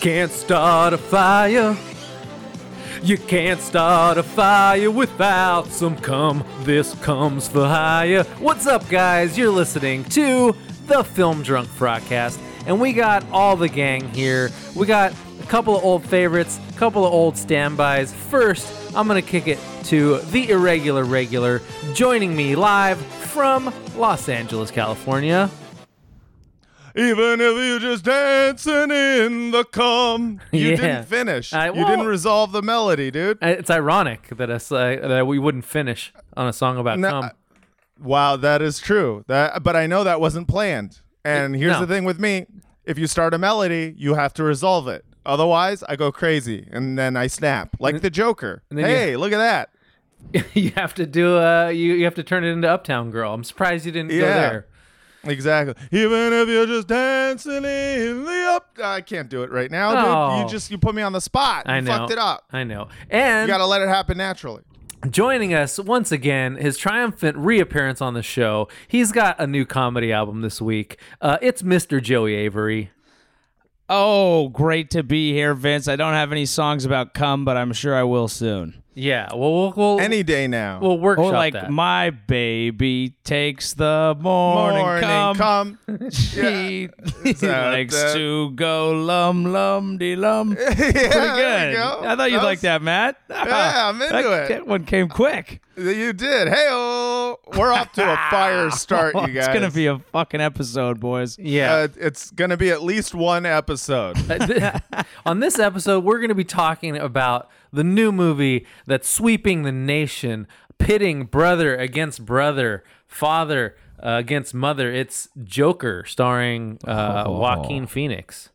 can't start a fire. You can't start a fire without some cum. This comes for hire. What's up, guys? You're listening to the Film Drunk Broadcast, and we got all the gang here. We got a couple of old favorites, a couple of old standbys. First, I'm gonna kick it to the irregular regular, joining me live from Los Angeles, California. Even if you're just dancing in the cum, you Yeah. didn't finish. I- you didn't resolve the melody, dude. It's ironic that us uh, that we wouldn't finish on a song about No, cum. Wow, that is true. That, but I know that wasn't planned. And here's no. the thing with me: if you start a melody, you have to resolve it. Otherwise, I go crazy and then I snap like the Joker. then you- Hey, look at that! you have to do uh you, you have to turn it into Uptown Girl. I'm surprised you didn't go there. Exactly. Even if you're just dancing in the up, I can't do it right now, dude. Oh. You just you put me on the spot. I You know. fucked it up. I know. And You gotta let it happen naturally. joining us once again, his triumphant reappearance on the show. He's got a new comedy album this week. Uh, it's Mr. Joey Avery. Oh, great to be here, Vince. I don't have any songs about cum, but I'm sure I will soon. Yeah. Well, we'll we'll, Any day now. we'll workshop Or like that. my baby takes the morning, Morning cum. come. she he likes that- to go lum lum de lum. yeah, Pretty there good. go. I thought you'd That like that, Matt. Yeah, I'm into that, it. That one came quick. You did. Hey, oh, we're off to a fire start, you guys. It's gonna be a fucking episode, boys. yeah. Uh, it's gonna be at least one episode. on this episode, we're going to be talking about the new movie that's sweeping the nation, pitting brother against brother, father uh, against mother. It's Joker, starring uh. Joaquin Phoenix.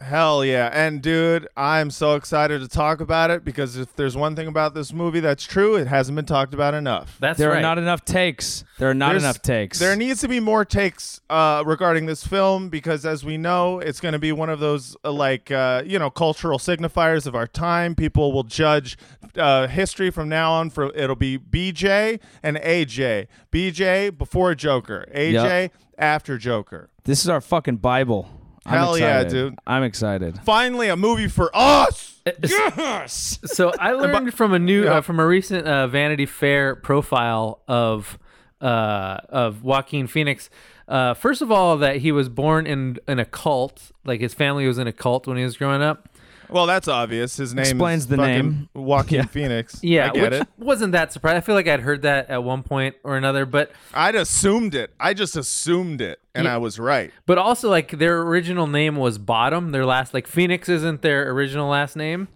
Hell yeah. And dude, I'm so excited to talk about it because if there's one thing about this movie that's true, it hasn't been talked about enough. That's There right. are not enough takes. There are not There's- enough takes. There needs to be more takes uh, regarding this film because, as we know, it's going to be one of those uh, like uh, you know cultural signifiers of our time. People will judge uh, history from now on. For it'll be BJ and AJ. BJ before Joker. AJ Yep. after Joker. this is our fucking Bible. I'm Hell yeah, excited. dude. I'm excited. Finally, a movie for us. Yes. So I learned from a new, uh, from a recent uh, Vanity Fair profile of uh, of Joaquin Phoenix. Uh, first of all, that he was born in in a cult, like his family was in a cult when he was growing up. Well, that's obvious. His name Explains is the fucking name. Joaquin Phoenix. Yeah, I get which it. wasn't that surprised. I feel like I'd heard that at one point or another, but I'd assumed it. I just assumed it, and Yeah. I was right. but also like their original name was Bottom. Their last like Phoenix isn't their original last name.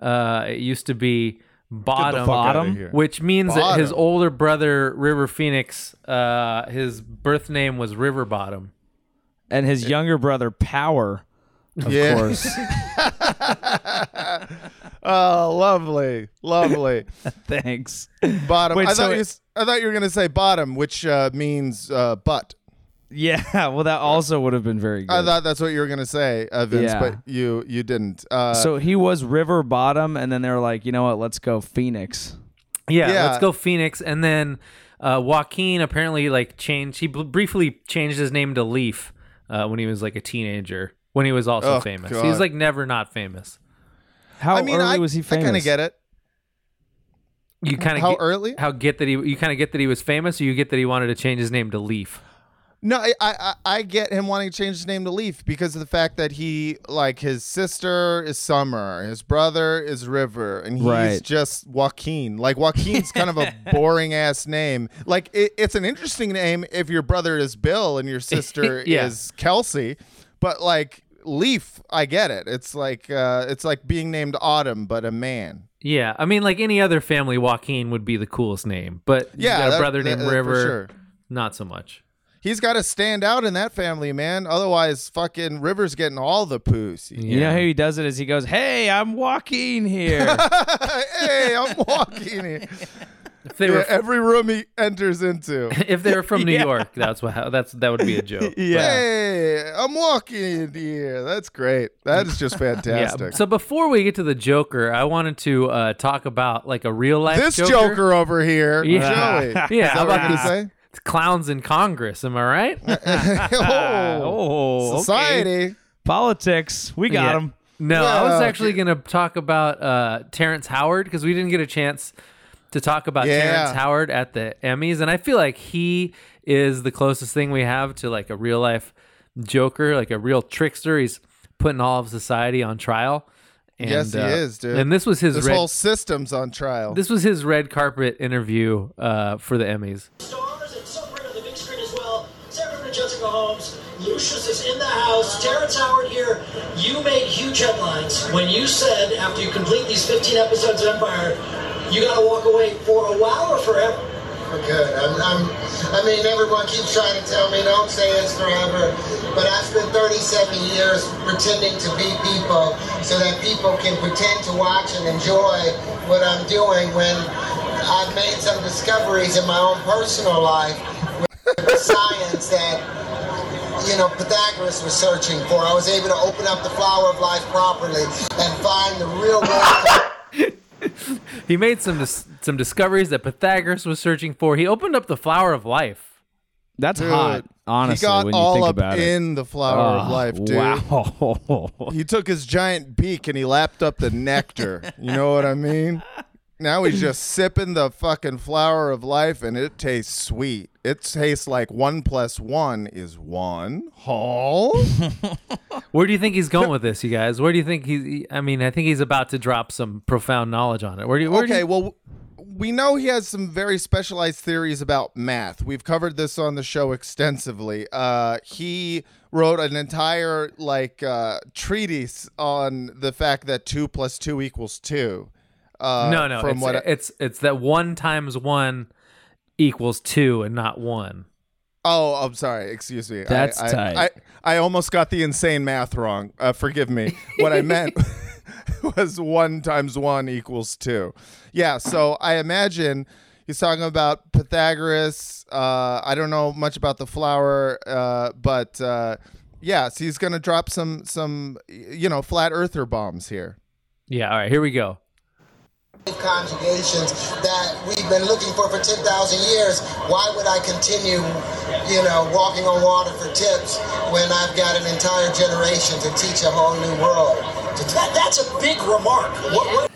Uh, it used to be Bottom, fuck outta Bottom? here. which means that his Bottom. older brother River Phoenix, uh, his birth name was River Bottom. and his younger brother, Power, of Yeah. course. Oh, lovely, lovely. Thanks. bottom. Wait, I, so thought it- you, s- I thought you were gonna say bottom, which uh, means uh, butt. Yeah, well, that also would have been very good. I thought that's what you were gonna say, uh, Vince, Yeah. but you you didn't. Uh, so he was River Bottom, and then they were like, you know what? Let's go Phoenix. Yeah, Yeah. let's go Phoenix. And then uh, Joaquin apparently like changed. He bl- briefly changed his name to Leaf uh, when he was like a teenager. When he was also Oh, famous, God. he was like never not famous. How I mean, early I, was he famous? I kind of get it. You kind of How get, early? how get that he you kind of get that he was famous, or you get that he wanted to change his name to Leaf. No, I, I I get him wanting to change his name to Leaf because of the fact that he like his sister is Summer, his brother is River, and he's Right. just Joaquin. Like Joaquin's kind of a boring ass name. Like it, it's an interesting name if your brother is Bill and your sister Yeah. is Kelsey, but like Leaf, I get it. It's like uh, it's like being named Autumn, but a man. Yeah, I mean, like any other family, Joaquin would be the coolest name, but you Yeah, got a that- brother that- named that for River, sure. not so much. He's got to stand out in that family, man. Otherwise, fucking River's getting all the pussy. You know how he does it is he goes, "Hey, I'm Joaquin here." hey, I'm walking here. If they Yeah, every room he enters into. if they were from New Yeah. York, that's what that's that would be a joke. yeah. Hey, I'm walking in here. That's great. That is just fantastic. Yeah. So before we get to the Joker, I wanted to uh, talk about like a real life this Joker. over here, Yeah. Joey. Yeah, Is that how what about you say? clowns in Congress? Am I right? oh, Oh, okay. society. Politics. We got Yeah. him. No, I was Well, actually going to talk about uh, Terrence Howard because we didn't get a chance to talk about Yeah. Terrence Howard at the Emmys, and I feel like he is the closest thing we have to like a real life Joker, like a real trickster. He's putting all of society on trial. And, Yes, he uh, is, dude. And this was his This red, whole system's on trial. this was his red carpet interview uh, for the Emmys. stars and somewhere on the big screen as well. Sarah and Jessica Holmes. Lucious is in the house. Terrence Howard here. You made huge headlines when you said after you complete these 15 episodes of Empire, you got to walk away for a while or forever. for good. I'm, I'm, I mean, everyone keeps trying to tell me don't say it's forever, but I spent 37 years pretending to be people so that people can pretend to watch and enjoy what I'm doing when I've made some discoveries in my own personal life with science that you know, Pythagoras was searching for. I was able to open up the flower of life properly and find the real world. He made some dis- some discoveries that Pythagoras was searching for. He opened up the flower of life. That's Dude, hot, honestly, he got when you all think up about it. in the flower of Oh, life, dude. Wow. He took his giant beak and he lapped up the nectar. You know what I mean? Now he's just sipping the fucking flower of life and it tastes sweet. It tastes like one plus one is one. Hall? Where do you think he's going with this, you guys? Where do you think he's? I mean, I think he's about to drop some profound knowledge on it. Where do you? Where do okay, you- well, we know he has some very specialized theories about math. We've covered this on the show extensively. Uh, he wrote an entire like uh, treatise on the fact that two plus two equals two. Uh, no, no. From It's, what I- it's it's that one times one equals two and not one. Oh, I'm sorry. Excuse me. I- That's I, tight. I, I almost got the insane math wrong. Uh, forgive me. What I meant was one times one equals two. Yeah. So I imagine he's talking about Pythagoras. Uh, I don't know much about the flower, uh, but uh, yeah, so he's gonna drop some some you know flat earther bombs here. Yeah. All right. Here we go. Conjugations that we've been looking for for 10,000 years. Why would I continue, you know, walking on water for tips when I've got an entire generation to teach a whole new world? That, that's a big remark. What, what,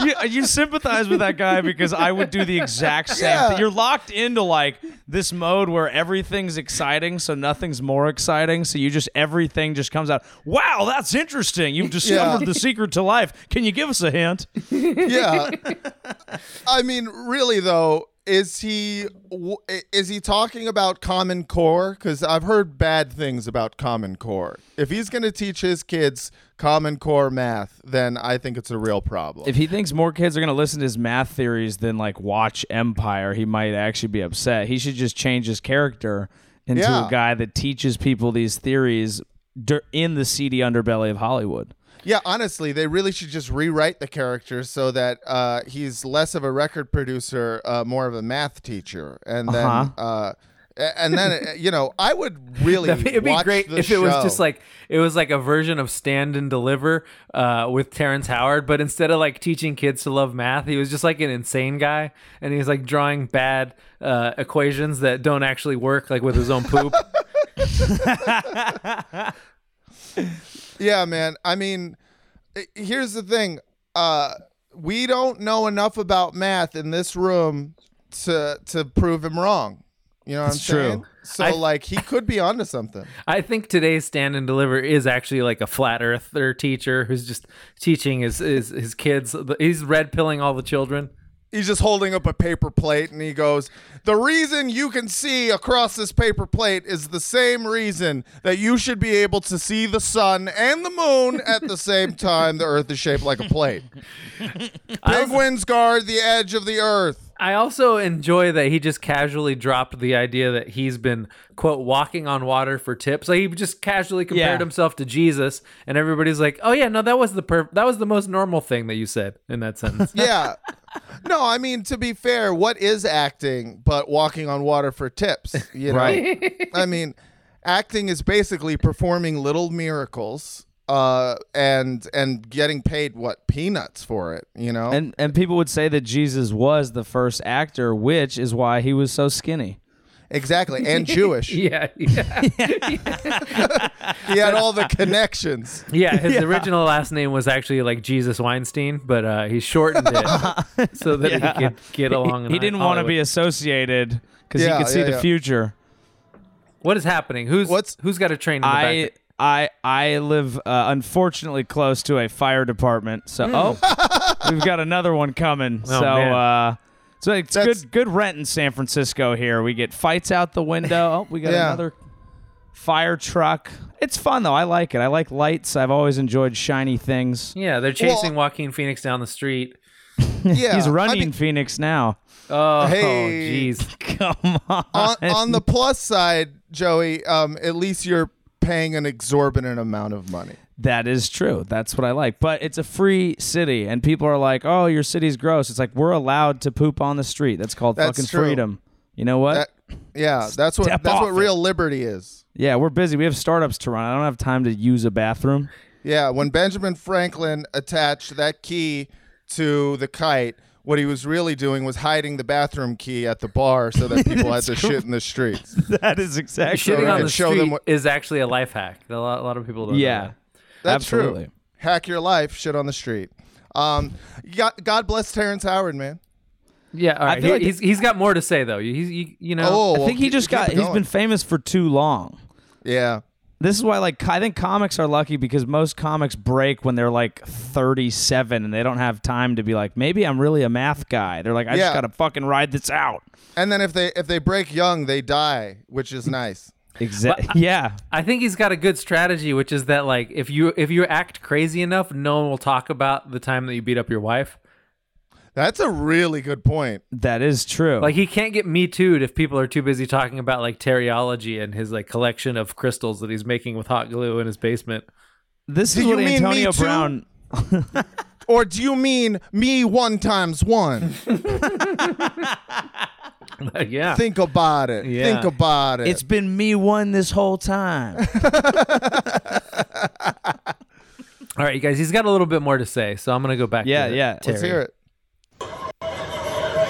you, you sympathize with that guy because I would do the exact same Yeah. thing. You're locked into like this mode where everything's exciting, so nothing's more exciting. So you just everything just comes out. Wow, that's interesting. You've discovered the secret to life. Can you give us a hint? yeah. I mean, really though, is he is he talking about Common Core? Because I've heard bad things about Common Core. If he's going to teach his kids Common Core math, then I think it's a real problem. If he thinks more kids are going to listen to his math theories than like watch Empire, he might actually be upset. He should just change his character into Yeah. a guy that teaches people these theories in the seedy underbelly of Hollywood. Yeah, honestly, they really should just rewrite the character so that uh, he's less of a record producer, uh, more of a math teacher, and then. Uh-huh. uh and then uh, you know, I would really It'd be watch great if it was just like it was like a version of Stand and Deliver uh, with Terrence Howard, but instead of like teaching kids to love math, he was just like an insane guy, and he's like drawing bad uh, equations that don't actually work, like with his own poop. Yeah, man. I mean, here's the thing. Uh, we don't know enough about math in this room to to prove him wrong. You know what It's I'm true. saying? So I- like he could be onto something. I think today's Stand and Deliver is actually like a flat earther teacher who's just teaching his his, his kids. He's red pilling all the children. He's just holding up a paper plate and he goes, "The reason you can see across this paper plate is the same reason that you should be able to see the sun and the moon at the same time. The earth is shaped like a plate. Penguins guard the edge of the earth." I also enjoy that he just casually dropped the idea that he's been quote walking on water for tips. Like he just casually compared Yeah. himself to Jesus, and everybody's like, "Oh yeah, no, that was the per- that was the most normal thing that you said in that sentence." yeah. No, I mean to be fair, what is acting but walking on water for tips? You know? Right. I mean, acting is basically performing little miracles uh and and getting paid what peanuts for it, you know? And and people would say that Jesus was the first actor, which is why he was so skinny. Exactly, and Jewish. Yeah, yeah, He had all the connections. yeah. His original last name was actually like Jesus Weinstein, but uh, he shortened it so that Yeah. he could get along. in He didn't want to be associated because Yeah, he could see yeah, the yeah. future. What is happening? Who's What's- who's got a train in the I back? I I live uh, unfortunately close to a fire department, so oh, we've got another one coming. Oh, so man. uh, so it's That's- good good rent in San Francisco here. We get fights out the window. Oh, we got Yeah. another fire truck. It's fun though. I like it. I like lights. I've always enjoyed shiny things. Yeah, they're chasing Joaquin Phoenix down the street. Yeah, He's I running mean, Phoenix now. Oh, Hey. jeez. Come on. on, on the plus side, Joey, um, at least you're paying an exorbitant amount of money. That is true. That's what I like. But it's a free city, and people are like, "Oh, your city's gross." It's like we're allowed to poop on the street. That's called That's fucking true. freedom. You know what? That, yeah, that's what Step that's what it. real liberty is. yeah, we're busy. We have startups to run. I don't have time to use a bathroom. Yeah, when Benjamin Franklin attached that key to the kite, what he was really doing was hiding the bathroom key at the bar so that people had to shit in the streets. that is exactly Shitting we on the show street them what- is actually a life hack. A lot, a lot of people don't. know Yeah, that. That's absolutely. true. Hack your life, shit on the street. Um, God, God bless Terrence Howard, man. Yeah, all right. feel He- like- he's he's got more to say though. He's he, you know. Oh, I well, think he keep- just got. it He's going. been famous for too long. Yeah. This is why, like, I think comics are lucky because most comics break when they're like 37 and they don't have time to be like, maybe I'm really a math guy. They're like, I Yeah. just gotta fucking ride this out. And then if they if they break young, they die, which is mm. nice. Exactly. Yeah. I think he's got a good strategy, which is that like if you if you act crazy enough, no one will talk about the time that you beat up your wife. That's a really good point. That is true. Like he can't get me too'd if people are too busy talking about like Terryology and his like collection of crystals that he's making with hot glue in his basement. this Do is you what mean me Antonio too? Brown. Or do you mean me one times one? yeah. Think about it. Yeah. Think about it. It's been me one this whole time. All right, you guys. He's got a little bit more to say, so I'm gonna go back. Yeah, to yeah. Terry. Let's hear it.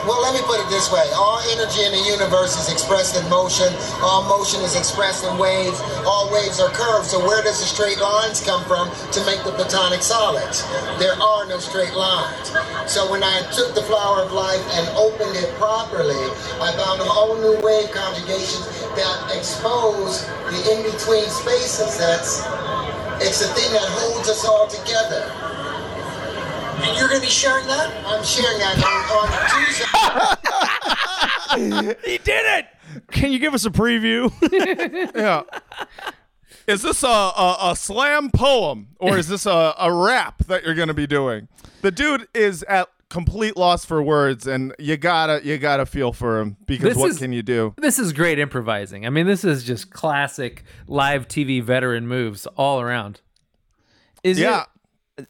Well, let me put it this way. All energy in the universe is expressed in motion. All motion is expressed in waves. All waves are curved. So where does the straight lines come from to make the platonic solids? There are no straight lines. So when I took the flower of life and opened it properly, I found a whole new wave conjugations that expose the in-between spaces. That's it's the thing that holds us all together. And you're going to be sharing that? I'm sharing that on, on Tuesday. he did it. Can you give us a preview? Yeah. Is this a, a, a slam poem or is this a, a rap that you're going to be doing? The dude is at complete loss for words, and you gotta you gotta feel for him because This what is- can you do? This is great improvising. I mean, this is just classic live TV veteran moves all around. Is Yeah.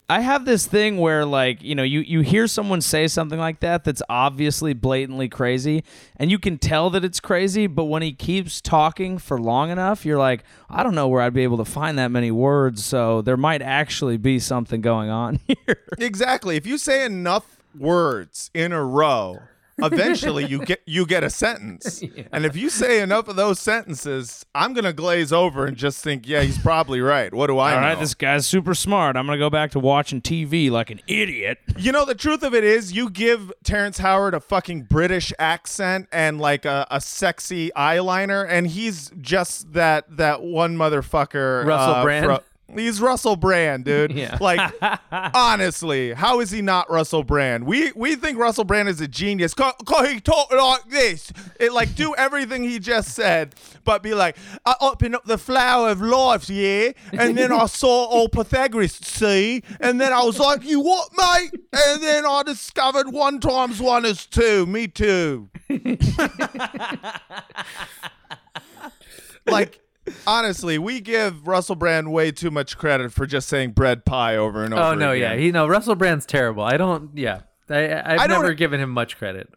I have this thing where like, you know, you you hear someone say something like that that's obviously blatantly crazy and you can tell that it's crazy, but when he keeps talking for long enough, you're like, I don't know where I'd be able to find that many words, so there might actually be something going on here. Exactly. If you say enough words in a row, eventually you get you get a sentence. And if you say enough of those sentences, I'm gonna glaze over and just think, yeah, he's probably right. What do I All know? right, this guy's super smart. I'm going to go back to watching TV like an idiot. You know, the truth of it is, you give Terrence Howard a fucking British accent and like a, a sexy eyeliner, and he's just that that one motherfucker. Russell uh, Brand? fro- he's Russell Brand, dude. Yeah. Like, honestly, how is he not Russell Brand? We we think Russell Brand is a genius. Cause, he talk like this. It like do everything he just said, but be like, I opened up the flower of life, yeah, and then I saw all Pythagoras, see, and then I was like, you what, mate? And then I discovered one times one is two. Me too. like. Honestly, we give Russell Brand way too much credit for just saying bread pie over and over. Oh no, again. yeah, he no Russell Brand's terrible. I don't. Yeah, I, I've I never given him much credit.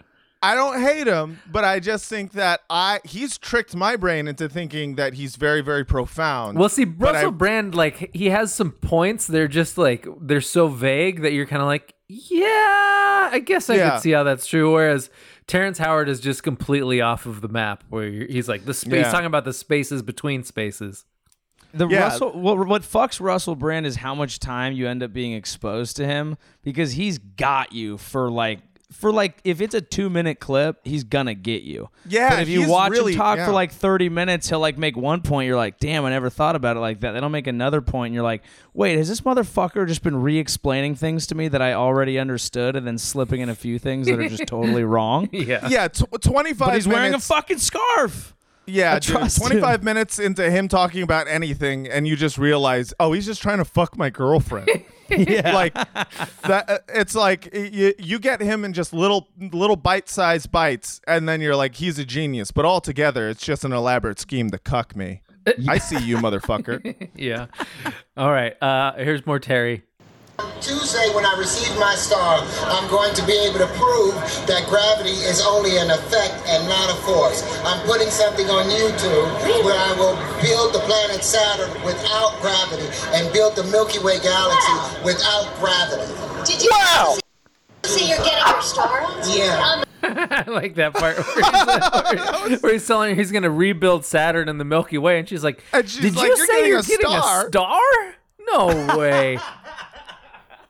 I don't hate him, but I just think that I he's tricked my brain into thinking that he's very, very profound. Well, see, Russell I- Brand, like he has some points. They're just like they're so vague that you're kind of like, yeah, I guess I Yeah. could see how that's true. Whereas Terrence Howard is just completely off of the map. Where he's like the space, Yeah. talking about the spaces between spaces. The Yeah. Russell what what fucks Russell Brand is how much time you end up being exposed to him because he's got you for like for like if it's a two minute clip, he's gonna get you. Yeah, But if you watch really- him talk yeah. for like thirty minutes, he'll like make one point, you're like, damn, I never thought about it like that. Then he'll make another point and you're like, wait, has this motherfucker just been re explaining things to me that I already understood and then slipping in a few things that are just totally wrong? Yeah. Yeah, tw- 25 But he's minutes. wearing a fucking scarf. Yeah, dude, trust 25 minutes into him talking about anything, and you just realize, oh, he's just trying to fuck my girlfriend. Yeah. like that. uh, It's like you, you get him in just little little bite sized bites, and then you're like, he's a genius. But altogether, it's just an elaborate scheme to cuck me. I see you, motherfucker. Yeah. All right. Uh, here's more Terry. Tuesday, when I receive my star, I'm going to be able to prove that gravity is only an effect and not a force. I'm putting something on YouTube where I will build the planet Saturn without gravity and build the Milky Way galaxy without gravity. Did you wow. see you're getting your star? Yeah. Um, I like that part where he's, where he's telling her he's going to rebuild Saturn and the Milky Way, and she's like, And she's "Did like, you "You're say getting you're a getting star?" a star? No way."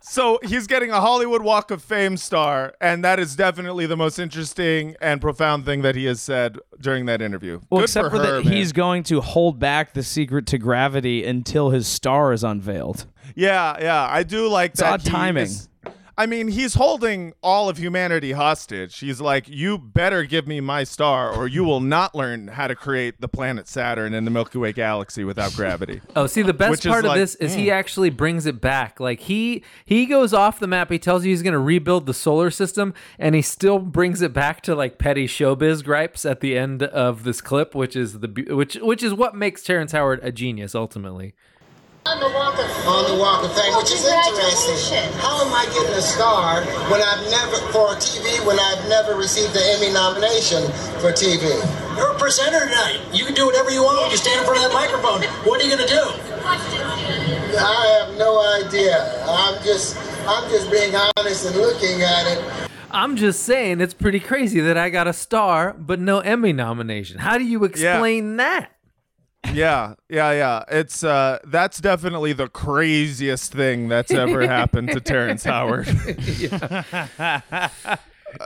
So he's getting a Hollywood Walk of Fame star, and that is definitely the most interesting and profound thing that he has said during that interview. Well, Good except for, her, that man. he's going to hold back the secret to gravity until his star is unveiled. Yeah, yeah, I do like that. odd timing. is- I mean, he's holding all of humanity hostage. He's like, you better give me my star, or you will not learn how to create the planet Saturn and the Milky Way galaxy without gravity. Oh, see, the best Which part of like, this is hmm. he actually brings it back. Like he he goes off the map. He tells you he's going to rebuild the solar system, and he still brings it back to like petty showbiz gripes at the end of this clip, which is the which which is what makes Terrence Howard a genius ultimately. On the walk of on the Walk of Fame, Well, which is interesting. How am I getting a star when I've never for TV when I've never received an Emmy nomination for TV? You're a presenter tonight. You can do whatever you want when you stand in front of that microphone. What are you going to do? I have no idea. I'm just I'm just being honest and looking at it. I'm just saying it's pretty crazy that I got a star but no Emmy nomination. How do you explain that? Yeah, yeah, yeah. It's uh, that's definitely the craziest thing that's ever happened to Terrence Howard.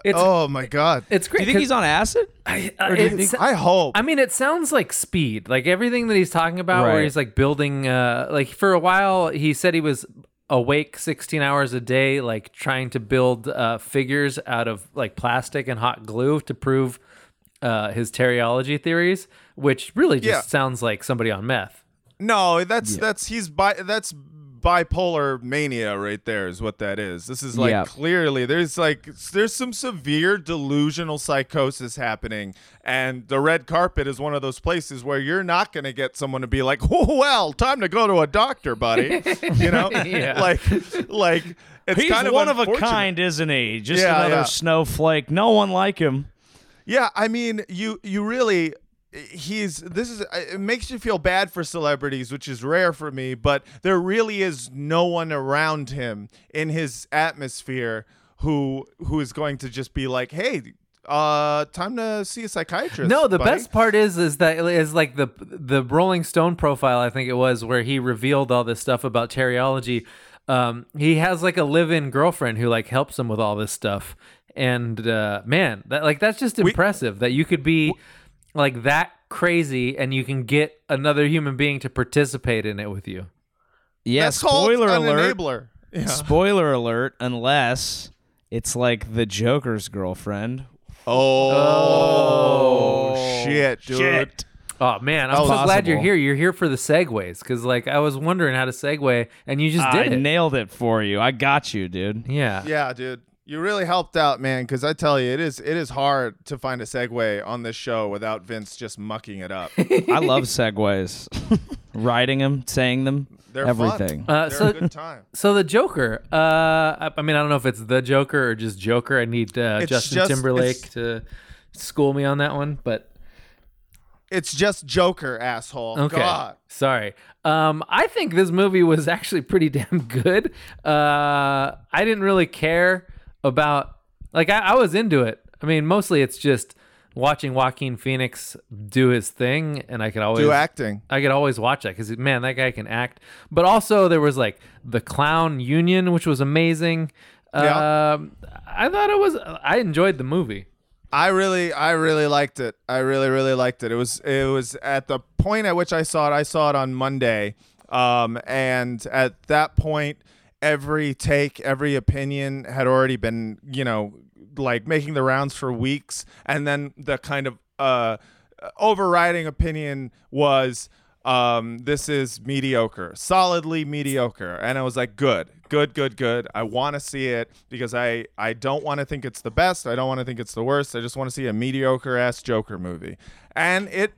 It's oh my god. it's great. Do you think he's on acid? I, uh, or do you it think- I hope. I mean, it sounds like speed. Like everything that he's talking about, where he's like building. Uh, like for a while, he said he was awake 16 hours a day, like trying to build uh, figures out of like plastic and hot glue to prove uh, his Terryology theories, which really just Yeah. sounds like somebody on meth. No, that's that's he's bi- that's bipolar mania right there is what that is. This is like Yeah. clearly there's like there's some severe delusional psychosis happening and the red carpet is one of those places where you're not going to get someone to be like, "Oh, well, time to go to a doctor, buddy." you know? Yeah. Like like it's He's kind of one of a kind, isn't he? Just Yeah, another yeah. snowflake. No one like him. Yeah, I mean, you you really he's this is it makes you feel bad for celebrities, which is rare for me, but there really is no one around him in his atmosphere who who is going to just be like, "Hey, uh time to see a psychiatrist." No, the buddy." best part is is that is like the the Rolling Stone profile. I think it was where he revealed all this stuff about Terryology. Um, he has like a live-in girlfriend who like helps him with all this stuff, and uh, man, that like that's just impressive that you could be like that crazy and you can get another human being to participate in it with you. Yeah, That's spoiler an alert. enabler. Yeah. Spoiler alert, unless it's like the Joker's girlfriend. Oh, oh. shit, dude. Oh man, I'm That so was glad you're here. You're here for the segues because like I was wondering how to segue and you just I did it. nailed it for you. I got you, dude. yeah. Yeah, dude. You really helped out, man, because I tell you, it is it is hard to find a segue on this show without Vince just mucking it up. I love segues. Writing them, saying them, They're everything. Fun. Uh, They're so- a good time. So the Joker, uh, I, I mean, I don't know if it's the Joker or just Joker. I need uh, It's Justin just- Timberlake it's- to school me on that one, but It's just Joker, asshole. okay. God. Sorry. Um, I think this movie was actually pretty damn good. Uh, I didn't really care about like I, I was into it. I mean, mostly it's just watching Joaquin Phoenix do his thing, and I could always Do acting. I could always watch that because man, that guy can act. But also there was like the Clown Union, which was amazing. Yeah. Um, I thought it was. I enjoyed the movie. I really, I really liked it. I really, really liked it. It was, it was at the point at which I saw it. I saw it on Monday, um, and at that point, every take, every opinion had already been, you know, like making the rounds for weeks, and then the kind of uh, overriding opinion was. Um, this is mediocre, solidly mediocre, and I was like, good, good, good, good. I want to see it because I I don't want to think it's the best. I don't want to think it's the worst. I just want to see a mediocre ass Joker movie, and it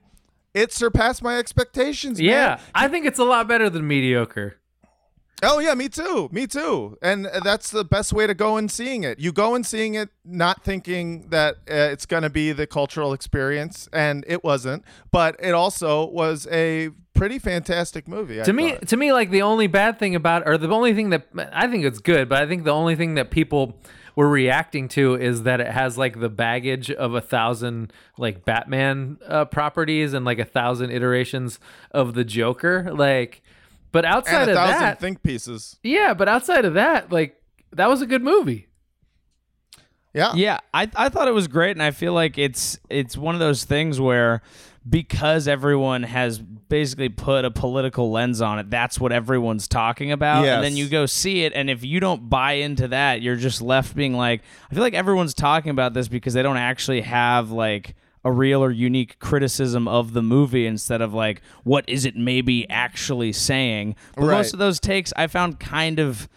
it surpassed my expectations. man. Yeah, I think it's a lot better than mediocre. Oh yeah, me too. Me too. And uh, that's the best way to go in seeing it. You go in seeing it not thinking that uh, it's going to be the cultural experience and it wasn't, but it also was a pretty fantastic movie. I to me thought. to me like the only bad thing about or the only thing that i think it's good but i think the only thing that people were reacting to is that it has like the baggage of a thousand like batman uh, properties and like a thousand iterations of the joker like but outside and a of thousand that think pieces. yeah but outside of that like that was a good movie Yeah. Yeah, I I thought it was great, and I feel like it's it's one of those things where because everyone has basically put a political lens on it, that's what everyone's talking about. And then you go see it, and if you don't buy into that, you're just left being like, I feel like everyone's talking about this because they don't actually have like a real or unique criticism of the movie instead of like what is it maybe actually saying. But Right. most of those takes I found kind of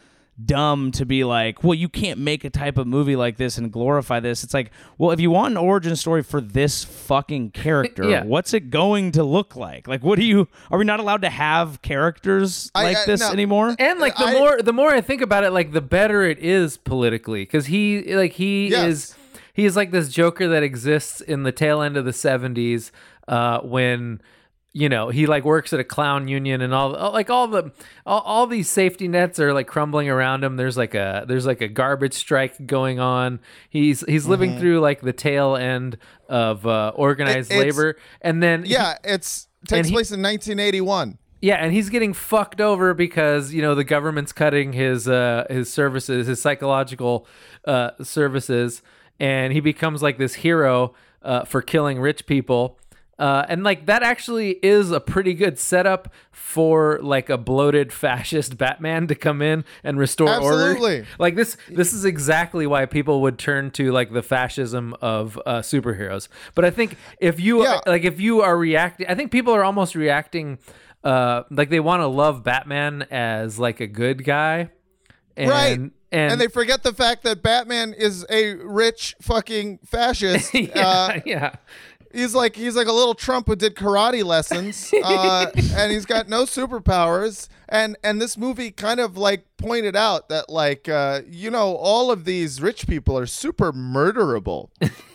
dumb to be like, well, you can't make a type of movie like this and glorify this. It's like, well, if you want an origin story for this fucking character, Yeah. what's it going to look like? Like, what do you? Are we not allowed to have characters I- like I- this no. anymore? and like the I- more the more i think about it like the better it is politically because he like he Yes. is he is like this joker that exists in the tail end of the 70s uh when you know he like works at a clown union and all like all the all, all these safety nets are like crumbling around him there's like a there's like a garbage strike going on he's he's living through like the tail end of uh organized Mm-hmm. It- labor and then he- Yeah, it's takes he- place in 1981. yeah, and he's getting fucked over because you know the government's cutting his uh, his services, his psychological uh, services, and he becomes like this hero uh, for killing rich people. Uh, and like that actually is a pretty good setup for like a bloated fascist Batman to come in and restore order. Absolutely. order. Like this, this is exactly why people would turn to like the fascism of uh, superheroes. But I think if you Yeah. like, if you are reacting, I think people are almost reacting uh like they want to love Batman as like a good guy. And, right. And, they forget the fact that Batman is a rich fucking fascist. yeah, uh, yeah. He's like he's like a little Trump who did karate lessons, uh, and he's got no superpowers. And and this movie kind of like pointed out that like uh, you know all of these rich people are super murderable,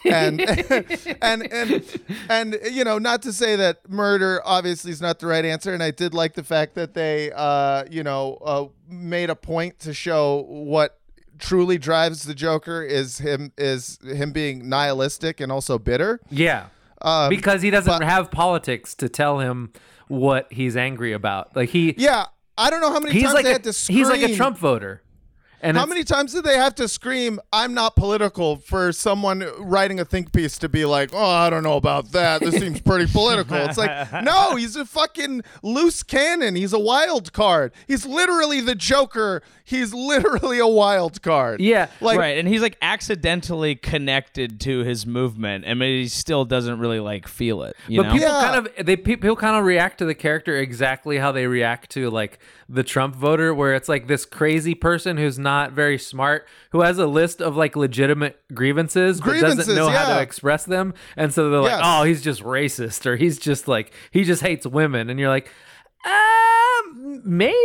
and and and and you know not to say that murder obviously is not the right answer. And I did like the fact that they uh, you know uh, made a point to show what truly drives the Joker is him is him being nihilistic and also bitter. Yeah. Um, because he doesn't but- have politics to tell him what he's angry about. Like he Yeah, I don't know how many he's times like they a, had to scream. he's like a Trump voter. And How many times did they have to scream, I'm not political, for someone writing a think piece to be like, oh, I don't know about that. This seems pretty political. It's like, no, he's a fucking loose cannon. He's a wild card. He's literally the Joker. He's literally a wild card. Yeah. Like, right, and he's like accidentally connected to his movement, and he still doesn't really like feel it. You but know? people Yeah. kind of they people kind of react to the character exactly how they react to like the Trump voter, where it's like this crazy person who's not very smart, who has a list of like legitimate grievances, but doesn't Grievances, know how to express them, and so they're like, Yes. oh, he's just racist, or he's just like he just hates women, and you're like. Um, maybe,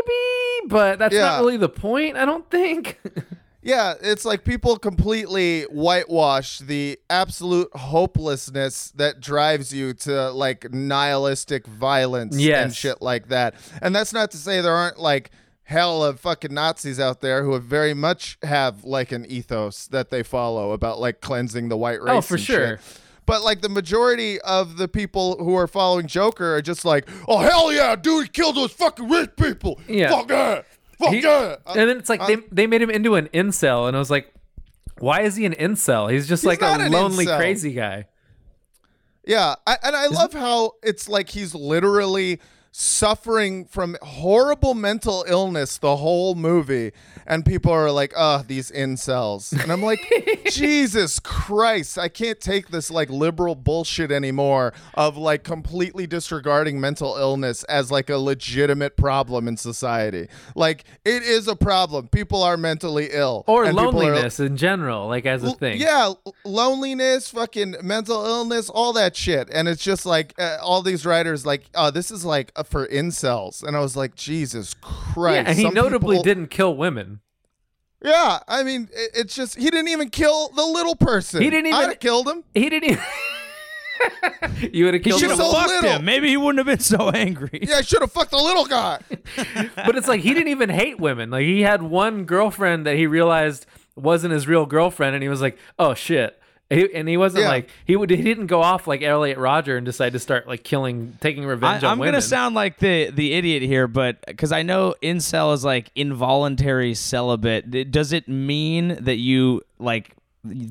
but that's Yeah. not really the point. I don't think. Yeah, it's like people completely whitewash the absolute hopelessness that drives you to like nihilistic violence and shit like that. And that's not to say there aren't like hell of fucking Nazis out there who have very much have like an ethos that they follow about like cleansing the white oh, race. Oh, for and sure. shit. But like the majority of the people who are following Joker are just like, oh hell yeah, dude, he killed those fucking rich people. Yeah. Fuck yeah. Fuck He- yeah. and then it's like they they made him into an incel, and I was like, why is he an incel? He's just like a lonely, crazy guy. Yeah, I, and I love how it's like he's literally suffering from horrible mental illness the whole movie, and people are like, "Oh, these incels," and I'm like, "Jesus Christ, I can't take this like liberal bullshit anymore of like completely disregarding mental illness as like a legitimate problem in society. Like it is a problem. People are mentally ill, Or people are- loneliness in general, like as a thing. yeah, loneliness, fucking mental illness, all that shit. And it's just like uh, all these writers, like, oh, this is like uh, for incels. And I was like, Jesus Christ. Yeah, and he some notably people- didn't kill women. Yeah, I mean, it, it's just he didn't even kill the little person. He didn't I'd even- have killed him. He didn't even. you would have He killed should him. have so fucked little. him. Maybe he wouldn't have been so angry. Yeah, I should have fucked the little guy. but it's like he didn't even hate women. Like he had one girlfriend that he realized wasn't his real girlfriend, and he was like, "Oh shit." He, and he wasn't Yeah. like he would. He didn't go off like Elliot Rodger and decide to start like killing, taking I, revenge on I'm women. gonna sound like the the idiot here, but because I know incel is like involuntary celibate. Does it mean that you like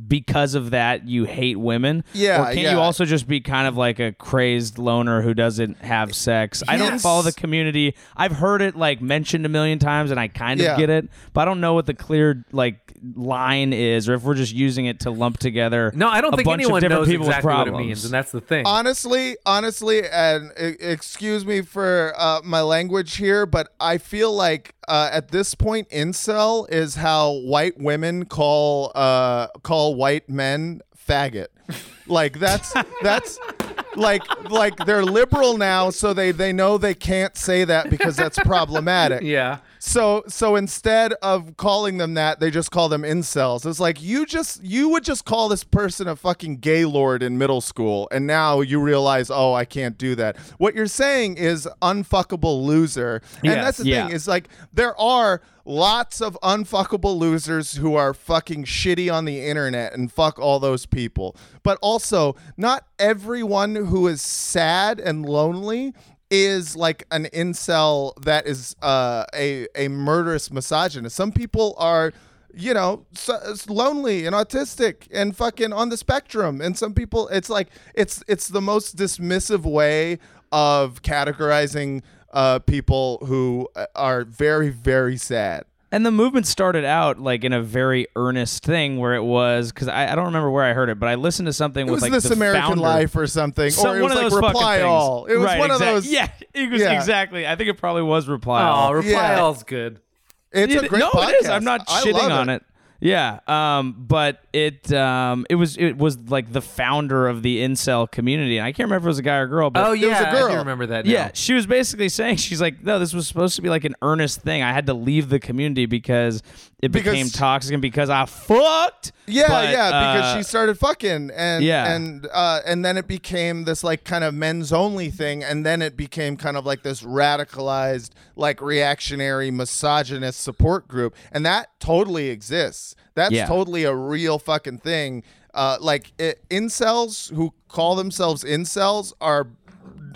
because of that you hate women? Yeah, Or can yeah. you also just be kind of like a crazed loner who doesn't have sex? I don't follow the community. I've heard it like mentioned a million times, and I kind of Yeah. get it, but I don't know what the clear like line is, or if we're just using it to lump together. no, I don't a think bunch anyone knows exactly what it means, and that's the thing. honestly, honestly, and e- excuse me for uh, my language here, but I feel like uh, at this point, incel is how white women call uh, call white men faggot. Like that's that's like like they're liberal now, so they they know they can't say that because that's problematic. yeah. So so instead of calling them that, they just call them incels. It's like you just you would just call this person a fucking gay lord in middle school, and now you realize, oh, I can't do that. What you're saying is unfuckable loser, and Yes, that's the yeah. thing. Is like there are lots of unfuckable losers who are fucking shitty on the internet, and fuck all those people. But also, not everyone who is sad and lonely is like an incel that is uh, a a murderous misogynist. Some people are, you know, so, lonely and autistic and fucking on the spectrum. And some people, it's like it's it's the most dismissive way of categorizing uh, people who uh, are very very sad. And the movement started out like in a very earnest thing where it was because I, I don't remember where I heard it, but I listened to something It with like this the American founder. Life or something, Some- or it one was of like Reply. All. It was Right, one of those. Yeah, it was Yeah. exactly. I think it probably was Reply Oh, All. reply Yeah. all's good. It's Yeah, a great no, podcast. it is. I'm not I shitting love on it. Yeah, um, but it um, it was it was like the founder of the incel community, and I can't remember if it was a guy or girl. But Oh was yeah, a I girl. do remember that. Now. yeah, she was basically saying she's like, no, this was supposed to be like an earnest thing. I had to leave the community because it Because- became toxic and because I fucked. Yeah, But, yeah, because uh, she started fucking and Yeah. and uh, and then it became this like kind of men's only thing, and then it became kind of like this radicalized, like reactionary, misogynist support group, and that totally exists. That's Yeah. totally a real fucking thing. Uh, like it, incels who call themselves incels are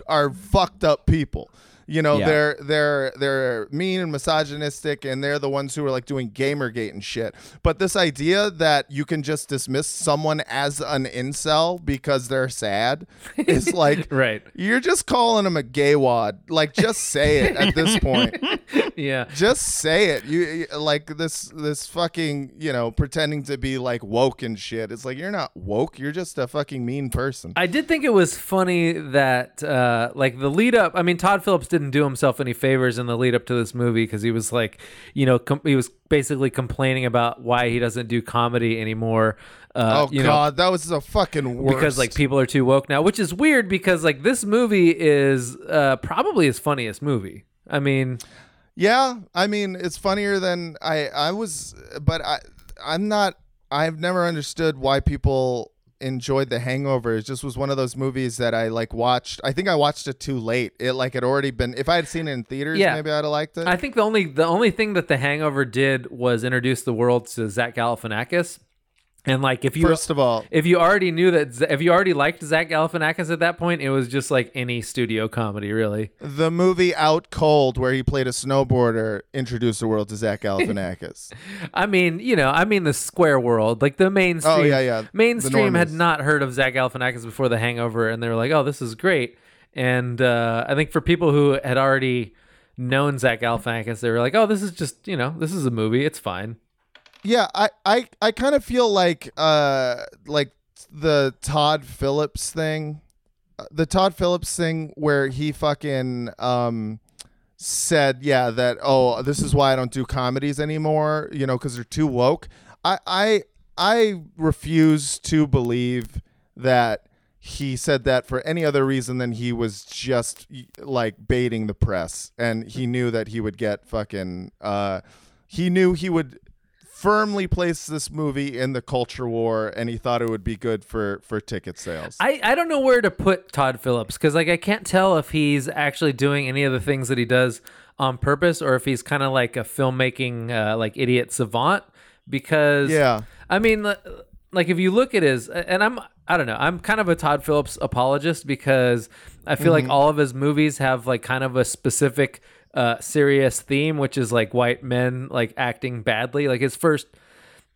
are fucked up people. You know, Yeah. they're they're they're mean and misogynistic, and they're the ones who are like doing GamerGate and shit. But this idea that you can just dismiss someone as an incel because they're sad is like, Right. You're just calling them a gay wad. Like, just say it at this point. Yeah. Just say it. You like this this fucking you know pretending to be like woke and shit. It's like you're not woke. You're just a fucking mean person. I did think it was funny that, uh, like, the lead up. I mean, Todd Phillips didn't do himself any favors in the lead up to this movie because he was like, you know, com- he was basically complaining about why he doesn't do comedy anymore. Uh, oh you know, god, that was the fucking worst. because like people are too woke now, which is weird because like this movie is uh, probably his funniest movie. I mean, Yeah, I mean it's funnier than I I was, but I I'm not. I've never understood why people enjoyed The Hangover. It just was one of those movies that I like watched. I think I watched it too late. It like had already been. If I had seen it in theaters, Yeah. maybe I'd have liked it. I think the only the only thing that The Hangover did was introduce the world to Zach Galifianakis, and like if you First of all, if you already knew that if you already liked Zach Galifianakis at that point, it was just like any studio comedy, really. the movie Out Cold, where he played a snowboarder, introduced the world to Zach Galifianakis. I mean, you know, I mean the square world, like the mainstream. Oh, yeah, yeah. Mainstream had not heard of Zach Galifianakis before The Hangover, and they were like, "Oh, this is great." And uh, I think for people who had already known Zach Galifianakis, they were like, "Oh, this is just you know, this is a movie. It's fine." Yeah, I, I, I kind of feel like uh like the Todd Phillips thing, uh, the Todd Phillips thing where he fucking um said yeah that oh this is why I don't do comedies anymore you know because they're too woke. I I I refuse to believe that he said that for any other reason than he was just like baiting the press and he knew that he would get fucking uh he knew he would firmly placed this movie in the culture war and he thought it would be good for for ticket sales I, I don't know where to put Todd Phillips because like I can't tell if he's actually doing any of the things that he does on purpose or if he's kind of like a filmmaking uh, like idiot savant because Yeah. I mean like if you look at his and I'm I don't know I'm kind of a Todd Phillips apologist because I feel like all of his movies have like kind of a specific uh, serious theme which is like white men like acting badly like his first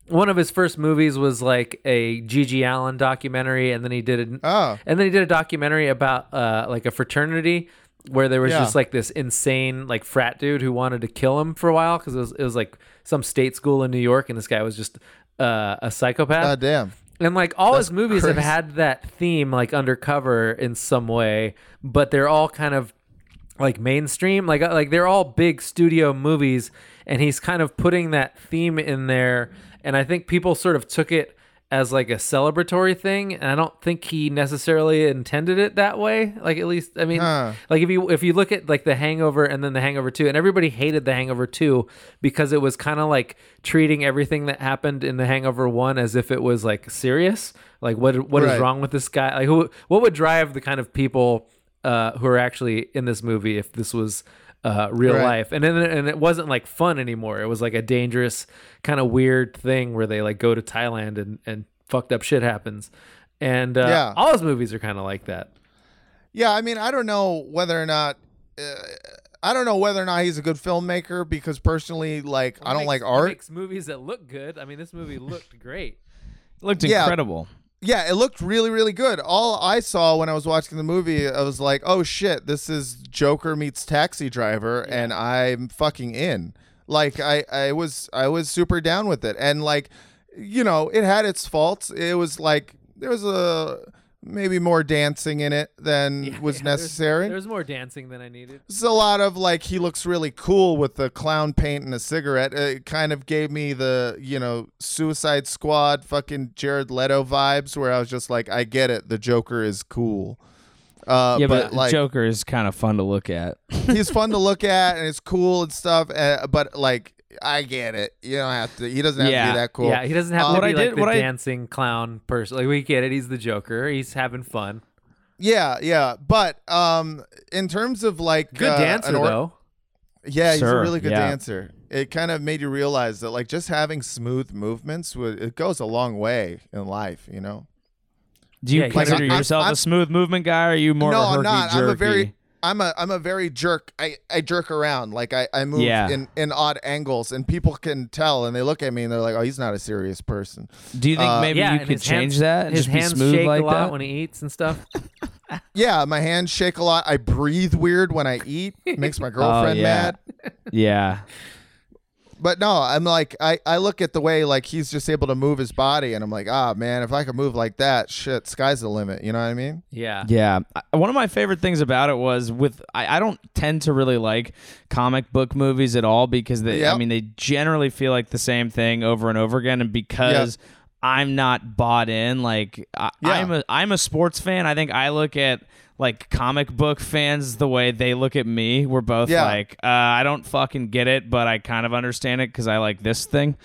one of his first movies was like a GG Allin documentary, and then he did a, Oh. and then he did a documentary about uh, like a fraternity where there was Yeah. just like this insane like frat dude who wanted to kill him for a while because it was it was like some state school in New York, and this guy was just uh, a psychopath. god damn And like all his That's movies have had that theme like undercover in some way, but they're all kind of like mainstream. Like uh, like they're all big studio movies, and he's kind of putting that theme in there. And I think people sort of took it as like a celebratory thing, and I don't think he necessarily intended it that way. Like at least I mean, Huh. like if you if you look at like The Hangover and then The Hangover Two, and everybody hated The Hangover Two because it was kind of like treating everything that happened in The Hangover One as if it was like serious. Like what what is Right. wrong with this guy? Like who what would drive the kind of people uh, who are actually in this movie if this was uh, real Right. life? And then and it wasn't like fun anymore. It was like a dangerous kind of weird thing where they like go to Thailand and and fucked up shit happens. And uh, Yeah. all his movies are kind of like that. Yeah, I mean, I don't know whether or not. Uh, I don't know whether or not he's a good filmmaker because personally, like, I don't Makes- like he art. Makes movies that look good. I mean, this movie looked great. It Looked Yeah. incredible. Yeah, it looked really, really good. All I saw when I was watching the movie, I was like, "Oh shit, this is Joker meets Taxi Driver," and I'm fucking in. Like, I, I was, I was super down with it, and like, you know, it had its faults. It was like there was a maybe more dancing in it than was Yeah, there's- necessary. There's more dancing than I needed. It's a lot of like he looks really cool with the clown paint and a cigarette. It kind of gave me the you know Suicide Squad fucking Jared Leto vibes, where I was just like, I get it, the Joker is cool. Uh, yeah, but, but, like Joker is kind of fun to look at. he's fun to look at and it's cool and stuff. Uh, but like I get it, you don't have to. He doesn't have to be that cool. Yeah, he doesn't have Uh, to what be I like did- the what I- dancing clown person. Like we get it. He's the Joker. He's having fun. yeah, yeah. But um, in terms of like Good uh, dancer or- though. Yeah, he's a really good yeah. dancer. It kind of made you realize that like just having smooth movements would it goes a long way in life, you know. Do you Yeah, consider I'm- yourself I'm- a smooth movement guy, or are you more no, of a I'm herky not. I'm a jerky? very I'm a I'm a very jerk. I, I jerk around. Like I, I move Yeah. in, in odd angles and people can tell and they look at me and they're like, Oh, he's not a serious person. Do you think Uh, maybe yeah, you could change hands, that and His just be hands shake like a lot that? when he eats and stuff. Yeah, my hands shake a lot. I breathe weird when I eat. It makes my girlfriend Oh, yeah. mad. yeah. But no, I'm like I, I look at the way like he's just able to move his body and I'm like, ah man, if I could move like that, shit, sky's the limit. You know what I mean? Yeah. Yeah. I- One of my favorite things about it was with I, I don't tend to really like comic book movies at all because they I mean they generally feel like the same thing over and over again and because I'm not bought in like I, Yeah. I'm a I'm a sports fan. I think I look at like comic book fans the way they look at me. We're both Yeah. like uh, I don't fucking get it, but I kind of understand it cuz I like this thing.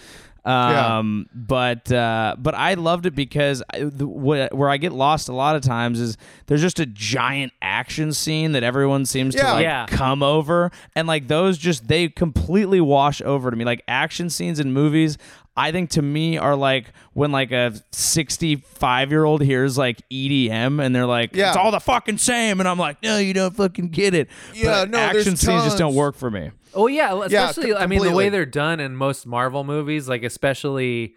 Um, but uh, but I loved it because I, the, wh- where I get lost a lot of times is there's just a giant action scene that everyone seems to like Yeah. come over, and like those just they completely wash over to me. Like action scenes in movies, I think to me are like when like a 65 year old hears like EDM and they're like, Yeah. it's all the fucking same, and I'm like, no, you don't fucking get it. Yeah, But no, action scenes just don't work for me. Oh yeah, Yeah, especially c- I mean the way they're done in most Marvel movies, like especially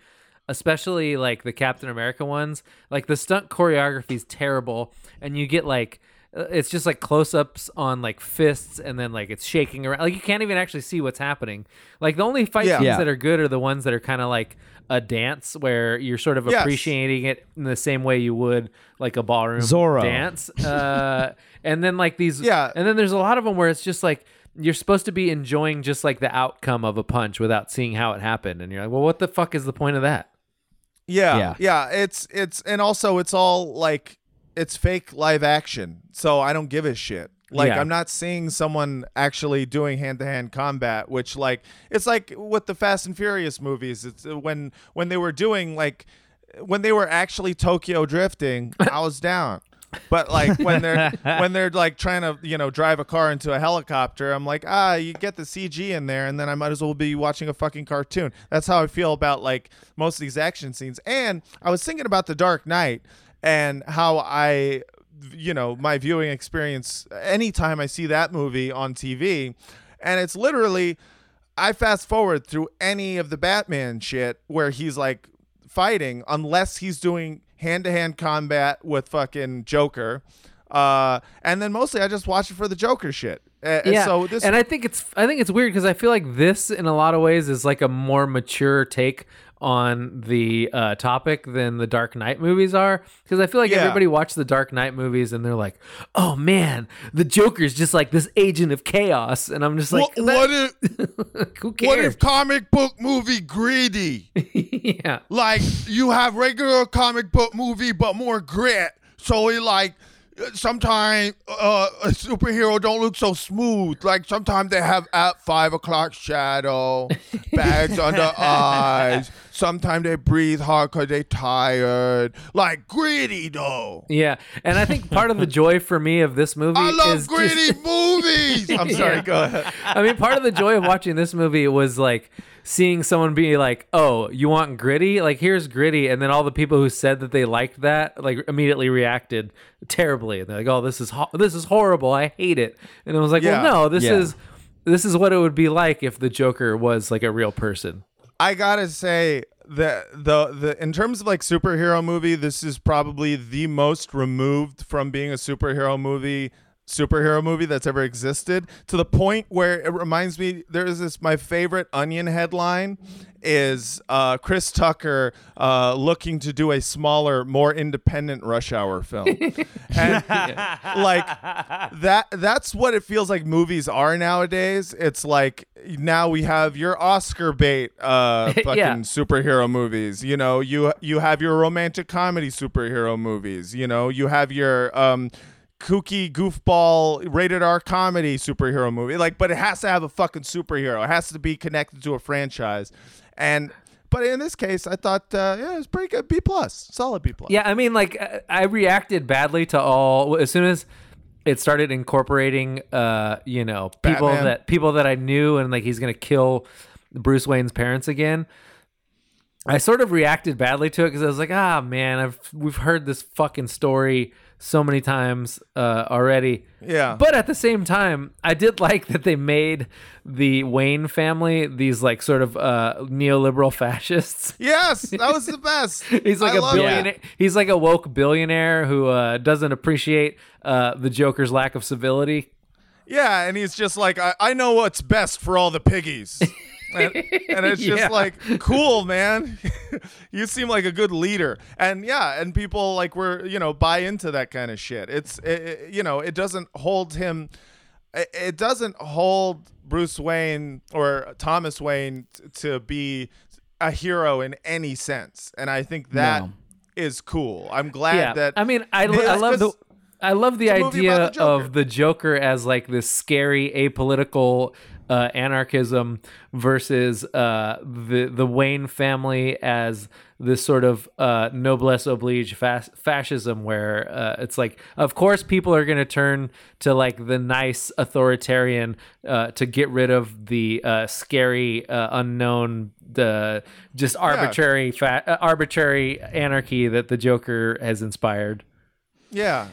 especially like the Captain America ones, like the stunt choreography is terrible and you get like it's just like close-ups on like fists and then like it's shaking around like you can't even actually see what's happening like the only fight Yeah. scenes Yeah. that are good are the ones that are kind of like a dance where you're sort of Yes. appreciating it in the same way you would like a ballroom Zorro. dance uh and then like these Yeah. and then there's a lot of them where it's just like you're supposed to be enjoying just like the outcome of a punch without seeing how it happened and you're like well what the fuck is the point of that Yeah, Yeah. yeah, It's it's and also it's all like it's fake live action, so I don't give a shit. Like Yeah. I'm not seeing someone actually doing hand to hand combat, which like it's like with the Fast and Furious movies. It's uh, when when they were doing like when they were actually Tokyo drifting, I was down. But like when they're when they're like trying to you know drive a car into a helicopter, I'm like ah you get the CG in there, and then I might as well be watching a fucking cartoon. That's how I feel about like most of these action scenes. And I was thinking about the Dark Knight and how I you know my viewing experience anytime I see that movie on TV, and it's literally I fast forward through any of the Batman shit where he's like fighting unless he's doing hand to hand combat with fucking Joker. Uh, and then mostly I just watch it for the Joker shit. Uh, yeah So this and i think it's i think it's weird because i feel like this in a lot of ways is like a more mature take on the uh, topic than the Dark Knight movies are? Because I feel like Yeah. everybody watched the Dark Knight movies and they're like, "Oh man, the Joker's just like this agent of chaos," and I'm just like, what, what if "Who what if comic book movie greedy? yeah, like you have regular comic book movie but more grit. So it like sometimes uh, a superhero don't look so smooth. Like sometimes they have at five o'clock shadow bags under eyes sometimes they breathe hard because they tired like gritty though yeah, and I think part of the joy for me of this movie i love is gritty just, movies i'm sorry Yeah. go ahead I mean, part of the joy of watching this movie was like seeing someone be like, "Oh, you want gritty? Like here's gritty," and then all the people who said that they liked that like immediately reacted terribly. And they're like, "Oh, this is ho- this is horrible. I hate it." And it was like, Yeah. "Well, no, this Yeah. is this is what it would be like if the Joker was like a real person." I gotta say that the the in terms of like superhero movie, this is probably the most removed from being a superhero movie superhero movie that's ever existed to the point where it reminds me there's this my favorite onion headline is uh, chris tucker uh, looking to do a smaller more independent rush hour film. And like that that's what it feels like movies are nowadays. It's like now we have your oscar bait uh fucking Yeah. superhero movies. You know you you have your romantic comedy superhero movies. You know you have your um kooky goofball rated R comedy superhero movie like but it has to have a fucking superhero it has to be connected to a franchise and but in this case I thought uh, yeah it was pretty good B plus solid B plus Yeah, I mean, like I- reacted badly to all as soon as it started incorporating, uh, you know, people Batman. that people that I knew, and like he's gonna kill Bruce Wayne's parents again. I sort of reacted badly to it because I was like, ah, man, I've we've heard this fucking story so many times uh, already. Yeah. But at the same time, I did like that they made the Wayne family these like sort of uh, neoliberal fascists. yes that was the best He's like I a it. billionaire. He's like a woke billionaire who uh, doesn't appreciate uh, the Joker's lack of civility. Yeah, and he's just like, I, I know what's best for all the piggies. and, and it's just Yeah. like, cool, man. you seem like a good leader. And yeah, and people like were, you know, buy into that kind of shit. It's, it, it- you know, it doesn't hold him, it, it doesn't hold Bruce Wayne or Thomas Wayne t- to be a hero in any sense. And I think that is No. cool. I'm glad yeah, that. I mean, I, I love the I love the it's a movie idea the of the Joker as like this scary apolitical uh, anarchism versus uh, the the Wayne family as this sort of uh, noblesse oblige fas- fascism, where uh, it's like, of course, people are going to turn to like the nice authoritarian uh, to get rid of the uh, scary, uh, unknown, the just arbitrary, fa- uh, arbitrary anarchy that the Joker has inspired. Yeah.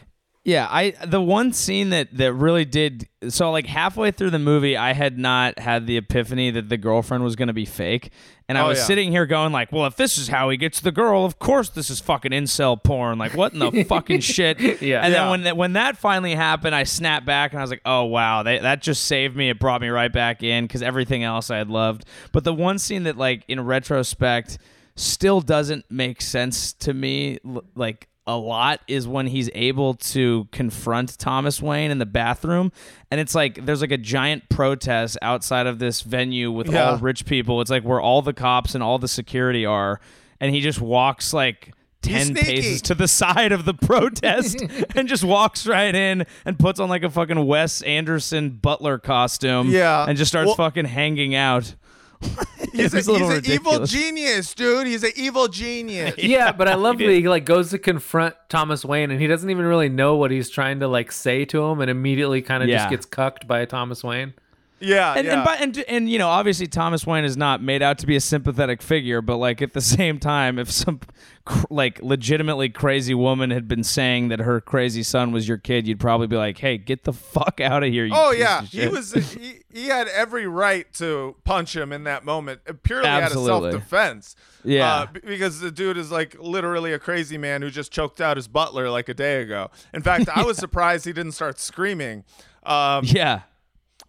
Yeah, I the one scene that that really did so like halfway through the movie I had not had the epiphany that the girlfriend was going to be fake and I Oh, was yeah. sitting here going like, well if this is how he gets the girl, of course this is fucking incel porn. Like what in the fucking shit? Yeah. And then Yeah. when that when that finally happened, I snapped back and I was like, "Oh wow, they, that just saved me. It brought me right back in cuz everything else I had loved." But the one scene that like in retrospect still doesn't make sense to me like a lot is when he's able to confront Thomas Wayne in the bathroom. And it's like there's like a giant protest outside of this venue with Yeah. all rich people. It's like where all the cops and all the security are. And he just walks like 10 paces to the side of the protest and just walks right in and puts on like a fucking Wes Anderson butler costume Yeah. and just starts Well- fucking hanging out He's, It's a, a little he's an evil genius, dude. He's an evil genius. yeah, but I love that he like goes to confront Thomas Wayne and he doesn't even really know what he's trying to like say to him and immediately kind of Yeah. just gets cucked by Thomas Wayne. Yeah, and yeah. and, by, and and you know obviously Thomas Wayne is not made out to be a sympathetic figure, but like at the same time, if some cr- like legitimately crazy woman had been saying that her crazy son was your kid, you'd probably be like, "Hey, get the fuck out of here!" Oh yeah, he was. He, he had every right to punch him in that moment, uh, purely out of self-defense. Yeah. uh, because the dude is like literally a crazy man who just choked out his butler like a day ago. In fact, I was surprised he didn't start screaming. Um, yeah.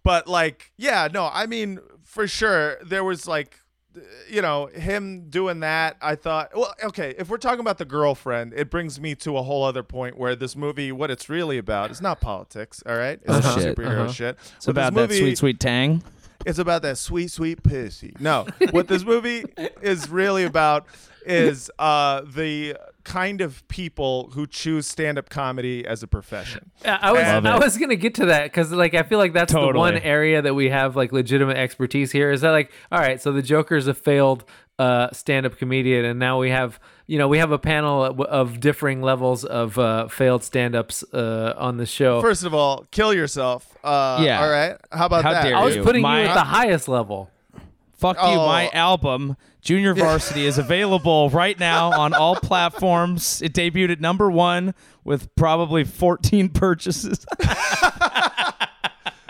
But like, yeah, no, I mean, for sure, there was like, you know, him doing that. I thought, well, okay, if we're talking about the girlfriend, it brings me to a whole other point where this movie, what it's really about, is not politics. All right, it's Uh-huh. Superhero uh-huh. shit. It's about that sweet sweet tang. It's about that sweet, sweet pussy. No, what this movie is really about is uh, the kind of people who choose stand-up comedy as a profession. I was Love I was gonna get to that because like I feel like that's the one area that we have like legitimate expertise here. Is that like all right? So the Joker's a failed uh, stand-up comedian, and now we have you know we have a panel of, of differing levels of uh, failed stand-ups uh, on the show. First of all, kill yourself. Uh, Yeah. All right. How about How that? dare I was you. putting My- you at the highest level. Fuck you. Oh. My album, Junior Varsity, is available right now on all platforms. It debuted at number one with probably 14 purchases.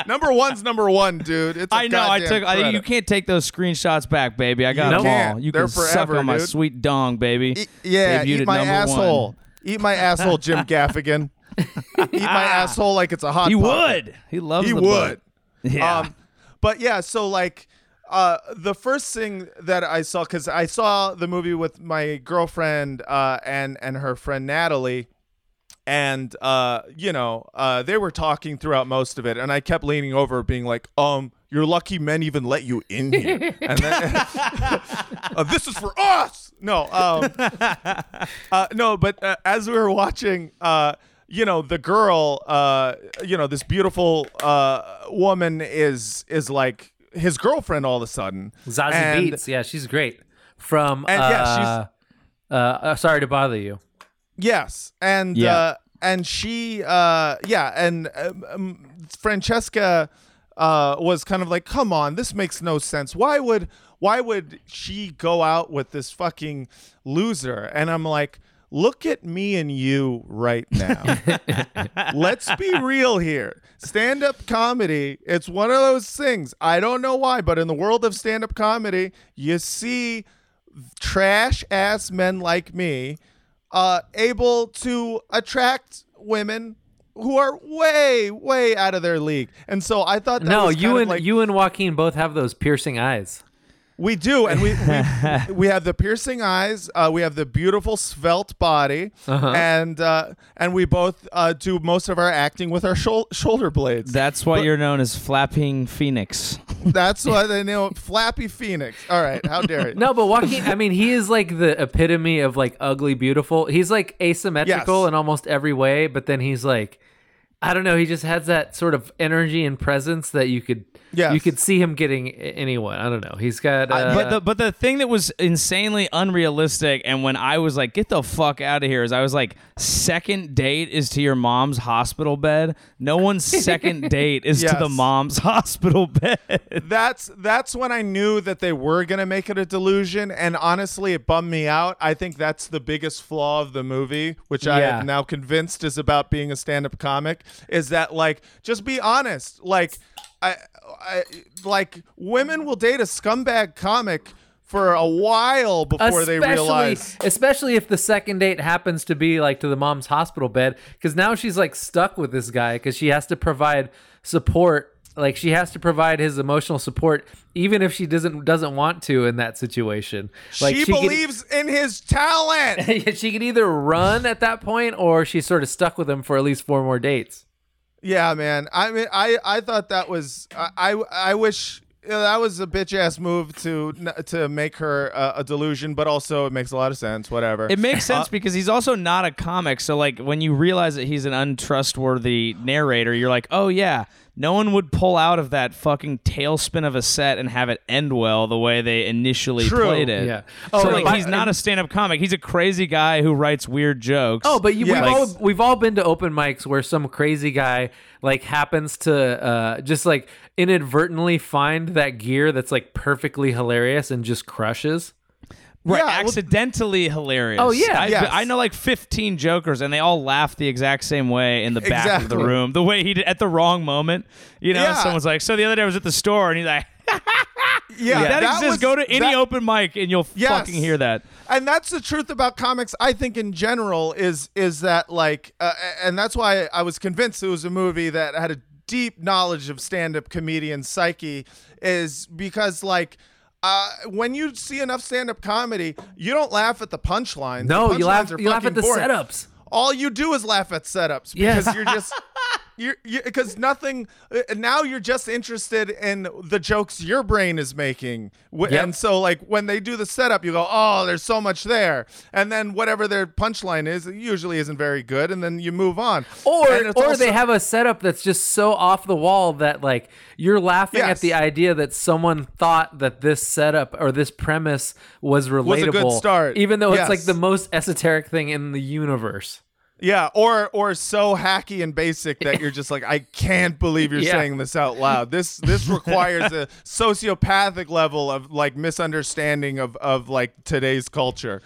Number one's number one, dude. It's a I know. I took. I, you can't take those screenshots back, baby. I got You them can't. all. You They're can suck forever, on my dude. sweet dong, baby. E- yeah, Debuted eat at my number one. asshole. Eat my asshole, Jim Gaffigan. eat my asshole like it's a hot. He pocket. would. He loves. He the would. butt. Yeah. Um, but yeah, so like uh, the first thing that I saw, because I saw the movie with my girlfriend uh, and and her friend Natalie, and uh, you know uh, they were talking throughout most of it, and I kept leaning over, being like, um. You're lucky men even let you in here. And then, uh, this is for us. No, um, uh, no, but uh, as we were watching, uh, you know, the girl, uh, you know, this beautiful uh, woman is is like his girlfriend all of a sudden. Zazie And- Beetz, yeah, she's great. From And, yeah, uh, uh, uh, sorry to bother you. Yes, and Yeah. uh, and she, uh, yeah, and um, um, Francesca uh, was kind of like, "Come on, this makes no sense. Why would why would she go out with this fucking loser?" And I'm like. Look at me and you right now. Let's be real here. Stand up comedy, it's one of those things. I don't know why, but in the world of stand up comedy, you see trash ass men like me uh, able to attract women who are way, way out of their league. And so I thought that No, was you and like, you and Joaquin both have those piercing eyes. We do, and we we, we have the piercing eyes, uh, we have the beautiful svelte body, Uh-huh. and uh, and we both uh, do most of our acting with our shou- shoulder blades. That's why you're known as Flapping Phoenix. That's why they know Flappy Phoenix. All right, how dare you? No, but Joaquin, I mean, he is like the epitome of like ugly beautiful. He's like asymmetrical Yes. in almost every way, but then he's like, I don't know, he just has that sort of energy and presence that you could Yes. you could see him getting anyone. I don't know. He's got. Uh, Uh, but the but the thing that was insanely unrealistic, and when I was like, "Get the fuck out of here," is I was like, second date is to your mom's hospital bed. No one's second date is to the mom's hospital bed. That's that's when I knew that they were gonna make it a delusion, and honestly, it bummed me out. I think that's the biggest flaw of the movie, which I am now convinced is about being a stand-up comic, is that like just be honest. Like, I, I like women will date a scumbag comic for a while before they realize. especially if the second date happens to be like to the mom's hospital bed, because now she's like stuck with this guy because she has to provide support. Like she has to provide his emotional support, even if she doesn't doesn't want to in that situation. Like she, could- believes in his talent. she could either run at that point or she's sort of stuck with him for at least four more dates. Yeah, man. I mean, I I thought that was I I, I wish yeah, that was a bitch ass move to to make her a, a delusion, but also it makes a lot of sense. Whatever. It makes sense uh, because he's also not a comic. So like when you realize that he's an untrustworthy narrator, you're like, oh yeah, no one would pull out of that fucking tailspin of a set and have it end well the way they initially True. played it. Yeah. Oh, so like but- he's not a stand-up comic. He's a crazy guy who writes weird jokes. Oh, but you, Yeah. we've Like- all we've all been to open mics where some crazy guy like happens to uh, just like inadvertently find that gear that's like perfectly hilarious and just crushes. Right, Yeah, well- accidentally hilarious. Oh, yeah. I, Yes. I know like 15 jokers, and they all laugh the exact same way in the back of the room. The way he did at the wrong moment. You know, Yeah. someone's like, "So the other day I was at the store," and he's like. yeah, that, exists. was- Go to any that- open mic and you'll Yes. fucking hear that. and that's the truth about comics i think in general is is that like uh, and that's why i was convinced it was a movie that had a deep knowledge of stand-up comedian psyche is because like uh, when you see enough stand-up comedy, you don't laugh at the punchlines. No, the you laugh you laugh at the boring. setups. all you do is laugh at setups because you're just you're because nothing uh, now you're just interested in the jokes your brain is making Yep. and so like when they do the setup you go oh there's so much there and then whatever their punchline is it usually isn't very good and then you move on Or or also- they have a setup that's just so off the wall that like you're laughing at the idea that someone thought that this setup or this premise was relatable. a good start. Even though it's like the most esoteric thing in the universe. Yeah or or so hacky and basic that you're just like i can't believe you're Yeah. saying this out loud this this requires a sociopathic level of like misunderstanding of of like today's culture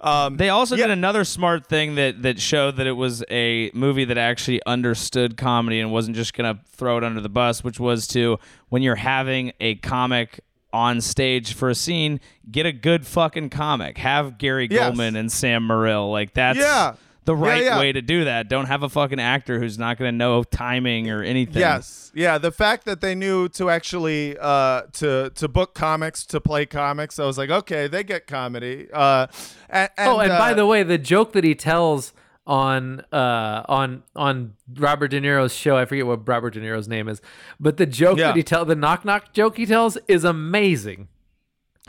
um They also Yeah. did another smart thing that that showed that it was a movie that actually understood comedy and wasn't just gonna throw it under the bus, which was to when you're having a comic on stage for a scene, get a good fucking comic. Have Gary Yes. Gulman and Sam Morril. Like that's Yeah. The right yeah. way to do that. Don't have a fucking actor who's not gonna know timing or anything. Yes, yeah. The fact that they knew to actually uh, to to book comics to play comics, I was like, okay, they get comedy. Uh, and, and, oh, and by uh, the way, the joke that he tells on uh on on Robert De Niro's show, I forget what Robert De Niro's name is, but the joke Yeah. that he tell the knock knock joke he tells is amazing.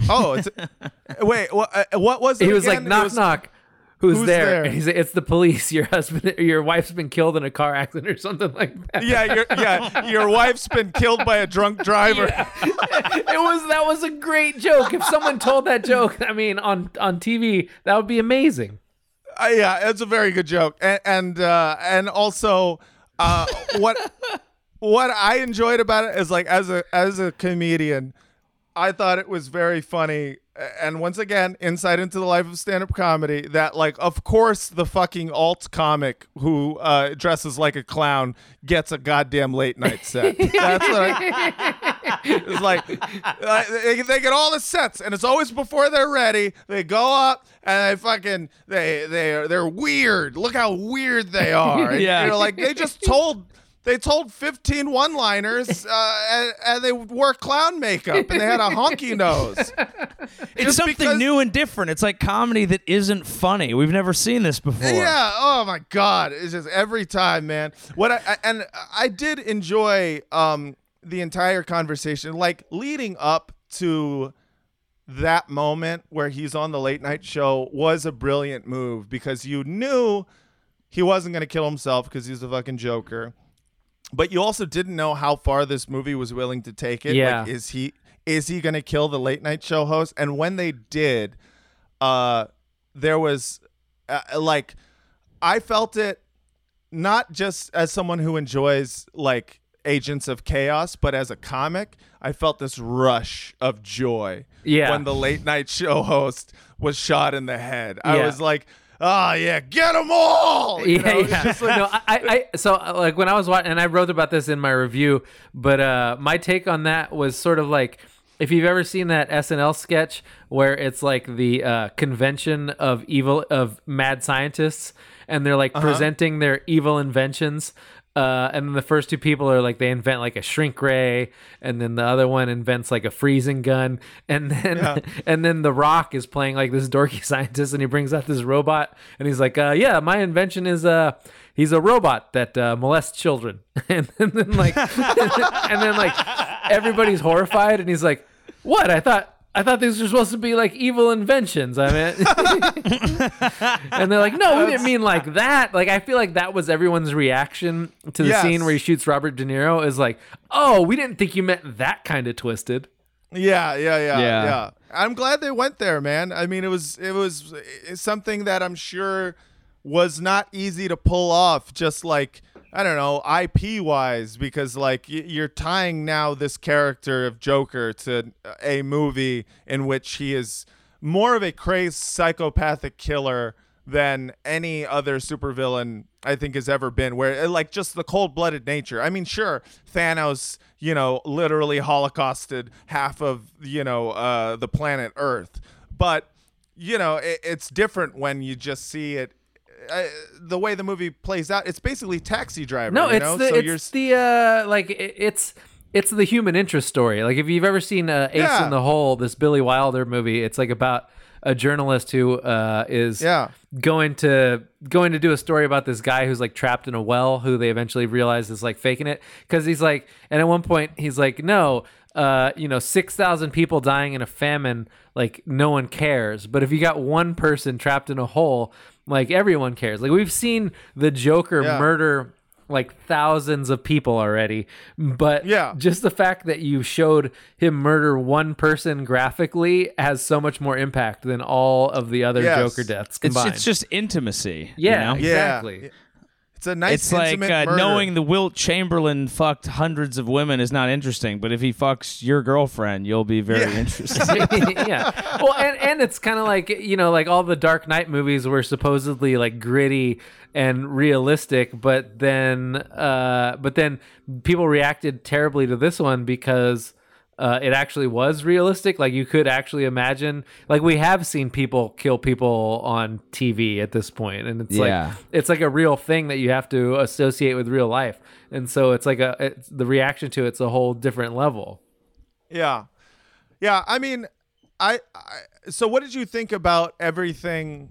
oh, it's, wait, what, uh, what was it? He was again? like knock was- knock. Who's, Who's there? there? And he's like, it's the police. Your husband, your wife's been killed in a car accident or something like that. Yeah, your yeah, your wife's been killed by a drunk driver. it was that was a great joke. If someone told that joke, I mean, on on TV, that would be amazing. Uh, yeah, it's a very good joke, and and uh, and also uh, what what I enjoyed about it is like as a as a comedian, I thought it was very funny. And once again, insight into the life of stand-up comedy. That like, of course, the fucking alt comic who uh, dresses like a clown gets a goddamn late night set. That's what I, it's like uh, they, they get all the sets, and it's always before they're ready. They go up and they fucking they they are they're weird. Look how weird they are. And, Yeah. you know, like they just told. They told 15 one-liners, uh, and, and they wore clown makeup, and they had a honky nose. It's Just something because- new and different. It's like comedy that isn't funny. We've never seen this before. Yeah. Oh my God. It's just every time, man. What I, I and I did enjoy um the entire conversation, like leading up to that moment where he's on the late night show was a brilliant move because you knew he wasn't going to kill himself because he's a fucking joker. But you also didn't know how far this movie was willing to take it. Yeah. Like, is he is he going to kill the late night show host? And when they did, uh, there was uh, like I felt it not just as someone who enjoys like Agents of Chaos, but as a comic, I felt this rush of joy Yeah. when the late night show host was shot in the head. I was like, oh yeah, get them all. You yeah, yeah. like- no, I, I, so uh, like when I was watching, and I wrote about this in my review, but uh, my take on that was sort of like if you've ever seen that SNL sketch where it's like the uh, convention of evil of mad scientists, and they're like presenting their evil inventions. Uh, and then the first two people are like they invent like a shrink ray, and then the other one invents like a freezing gun, and then and then the Rock is playing like this dorky scientist, and he brings out this robot, and he's like, uh, "Yeah, my invention is uh, he's a robot that uh, molests children," and, then like, and then like everybody's horrified, and he's like, "What? I thought." I thought these were supposed to be like evil inventions. I mean, and they're like, "No, we didn't mean like that." Like, I feel like that was everyone's reaction to the Yes. scene where he shoots Robert De Niro. Is like, "Oh, we didn't think you meant that kind of twisted." Yeah, yeah, yeah, Yeah. yeah, I'm glad they went there, man. I mean, it was it was it's something that I'm sure was not easy to pull off. Just like I don't know, IP wise, because like you're tying now this character of Joker to a movie in which he is more of a crazed psychopathic killer than any other supervillain I think has ever been. Where like just the cold-blooded nature. I mean, sure, Thanos, you know, literally holocausted half of you know uh, the planet Earth, but you know it, it's different when you just see it. Uh, the way the movie plays out, it's basically Taxi Driver. No, you it's know? the so you're it's the uh like it- it's it's the human interest story. Like if you've ever seen uh, Ace Yeah. in the Hole, this Billy Wilder movie, it's like about a journalist who uh, is Yeah. going to going to do a story about this guy who's like trapped in a well, who they eventually realize is like faking it because he's like, and at one point he's like, no. Uh, you know, six thousand people dying in a famine, like no one cares. But if you got one person trapped in a hole, like everyone cares. Like we've seen the Joker Yeah. murder like thousands of people already. But Yeah. just the fact that you showed him murder one person graphically has so much more impact than all of the other Yes. Joker deaths It's, combined. it's just intimacy. you yeah, know? exactly. It's a nice it's like uh, knowing the Wilt Chamberlain fucked hundreds of women is not interesting, but if he fucks your girlfriend, you'll be very Yeah. interested. yeah. Well, and and it's kind of like you know, like all the Dark Knight movies were supposedly like gritty and realistic, but then uh, but then people reacted terribly to this one because. Uh, it actually was realistic. Like you could actually imagine. Like we have seen people kill people on TV at this point, and it's Yeah. like it's like a real thing that you have to associate with real life. And so it's like a it's, the reaction to it's a whole different level. Yeah, yeah. I mean, I, I. So, what did you think about everything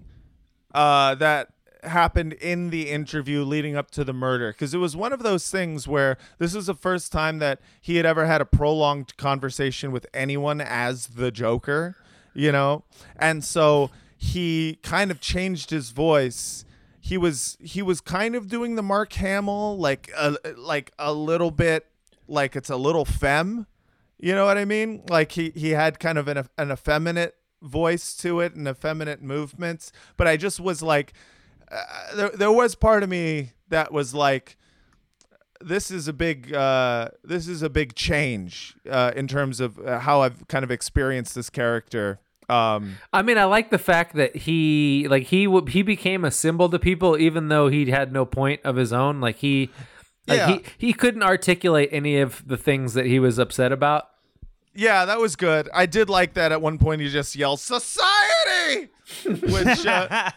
uh, that happened in the interview leading up to the murder? Because it was one of those things where this is the first time that he had ever had a prolonged conversation with anyone as the Joker. You know, and so he kind of changed his voice. He was he was kind of doing the Mark Hamill like a like a little bit like it's a little femme. You know what I mean? Like he he had kind of an an effeminate voice to it and effeminate movements, but I just was like uh, there there was part of me that was like this is a big uh, this is a big change uh, in terms of uh, how I've kind of experienced this character. Um, I mean, I like the fact that he like he w- he became a symbol to people, even though he had no point of his own. Like he, like Yeah. he he couldn't articulate any of the things that he was upset about. yeah, that was good. I did like that at one point. He just yelled "society," which uh,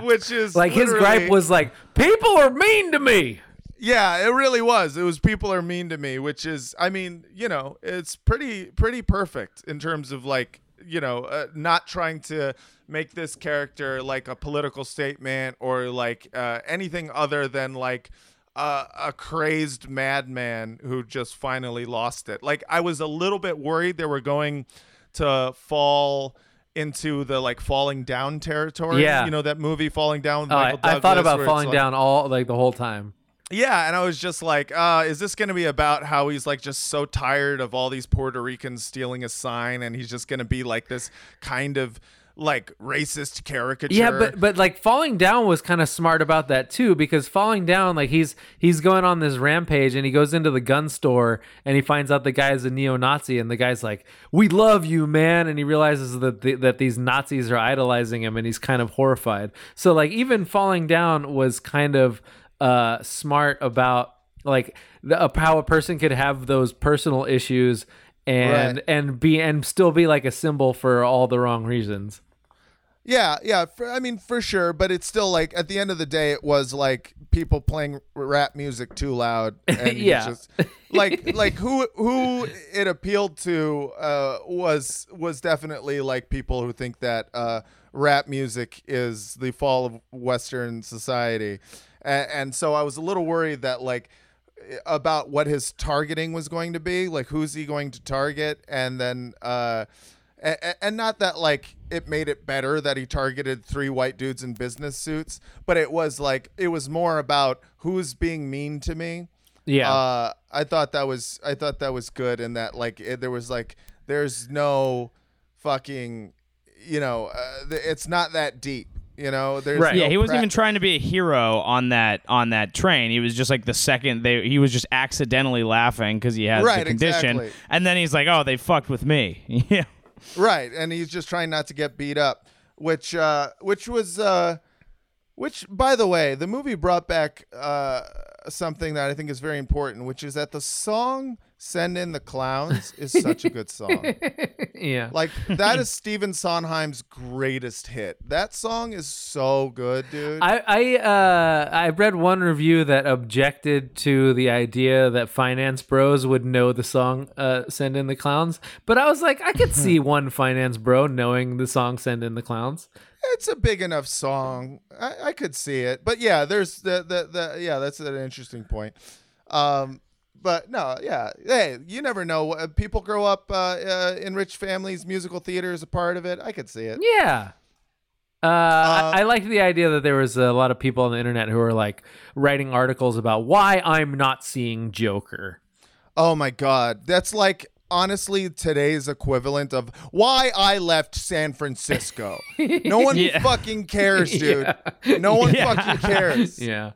which is Like his gripe was like, "People are mean to me." Yeah, it really was. It was people are mean to me, which is, I mean, you know, it's pretty pretty perfect in terms of like, you know, uh, not trying to make this character like a political statement or like uh, anything other than like uh, a crazed madman who just finally lost it. Like I was a little bit worried they were going to fall into the like falling down territory. Yeah. you know that movie Falling Down. With Oh, I, Michael I thought about falling like- down all like the whole time. Yeah, and I was just like, uh, is this going to be about how he's like just so tired of all these Puerto Ricans stealing a sign, and he's just going to be like this kind of like racist caricature? Yeah, but but like falling down was kind of smart about that too because falling down like he's he's going on this rampage and he goes into the gun store and he finds out the guy's a neo-Nazi and the guy's like, "We love you, man," and he realizes that the, that these Nazis are idolizing him and he's kind of horrified. So like even falling down was kind of uh smart about like the, uh, how a person could have those personal issues and Right. and be and still be like a symbol for all the wrong reasons. Yeah, yeah. For, I mean, for sure. But it's still like at the end of the day, it was like people playing rap music too loud. And Yeah. Just, like like who who it appealed to uh, was was definitely like people who think that uh, rap music is the fall of Western society, and, and so I was a little worried that like about what his targeting was going to be like who's he going to target and then uh and, and not that like it made it better that he targeted three white dudes in business suits but it was like it was more about who's being mean to me Yeah. uh i thought that was i thought that was good and that like it, there was like there's no fucking you know uh, it's not that deep you know there's Right. no Yeah, he wasn't pra- even trying to be a hero on that on that train. He was just like the second they he was just accidentally laughing because he has Right, the condition, exactly. and then he's like, "Oh, they fucked with me." yeah, right and he's just trying not to get beat up which uh which was uh which by the way the movie brought back uh something that i think is very important which is that the song send in the clowns is such a good song yeah. like that is Stephen Sondheim's greatest hit that song is so good dude I I uh I read one review that objected to the idea that finance bros would know the song uh Send in the Clowns, but I was like I could see one finance bro knowing the song Send in the Clowns. it's a big enough song. I, I could see it, but yeah, there's the, the the yeah, that's an interesting point. Um, but no, yeah, hey, you never know. Uh, People grow up uh, uh, in rich families. Musical theater is a part of it. I could see it. Yeah. Uh, I, I liked the idea that there was a lot of people on the internet who were like writing articles about why I'm not seeing Joker. Oh my god, that's like honestly today's equivalent of why I left San Francisco. No one Yeah. fucking cares, dude. No one Yeah. fucking cares. Yeah.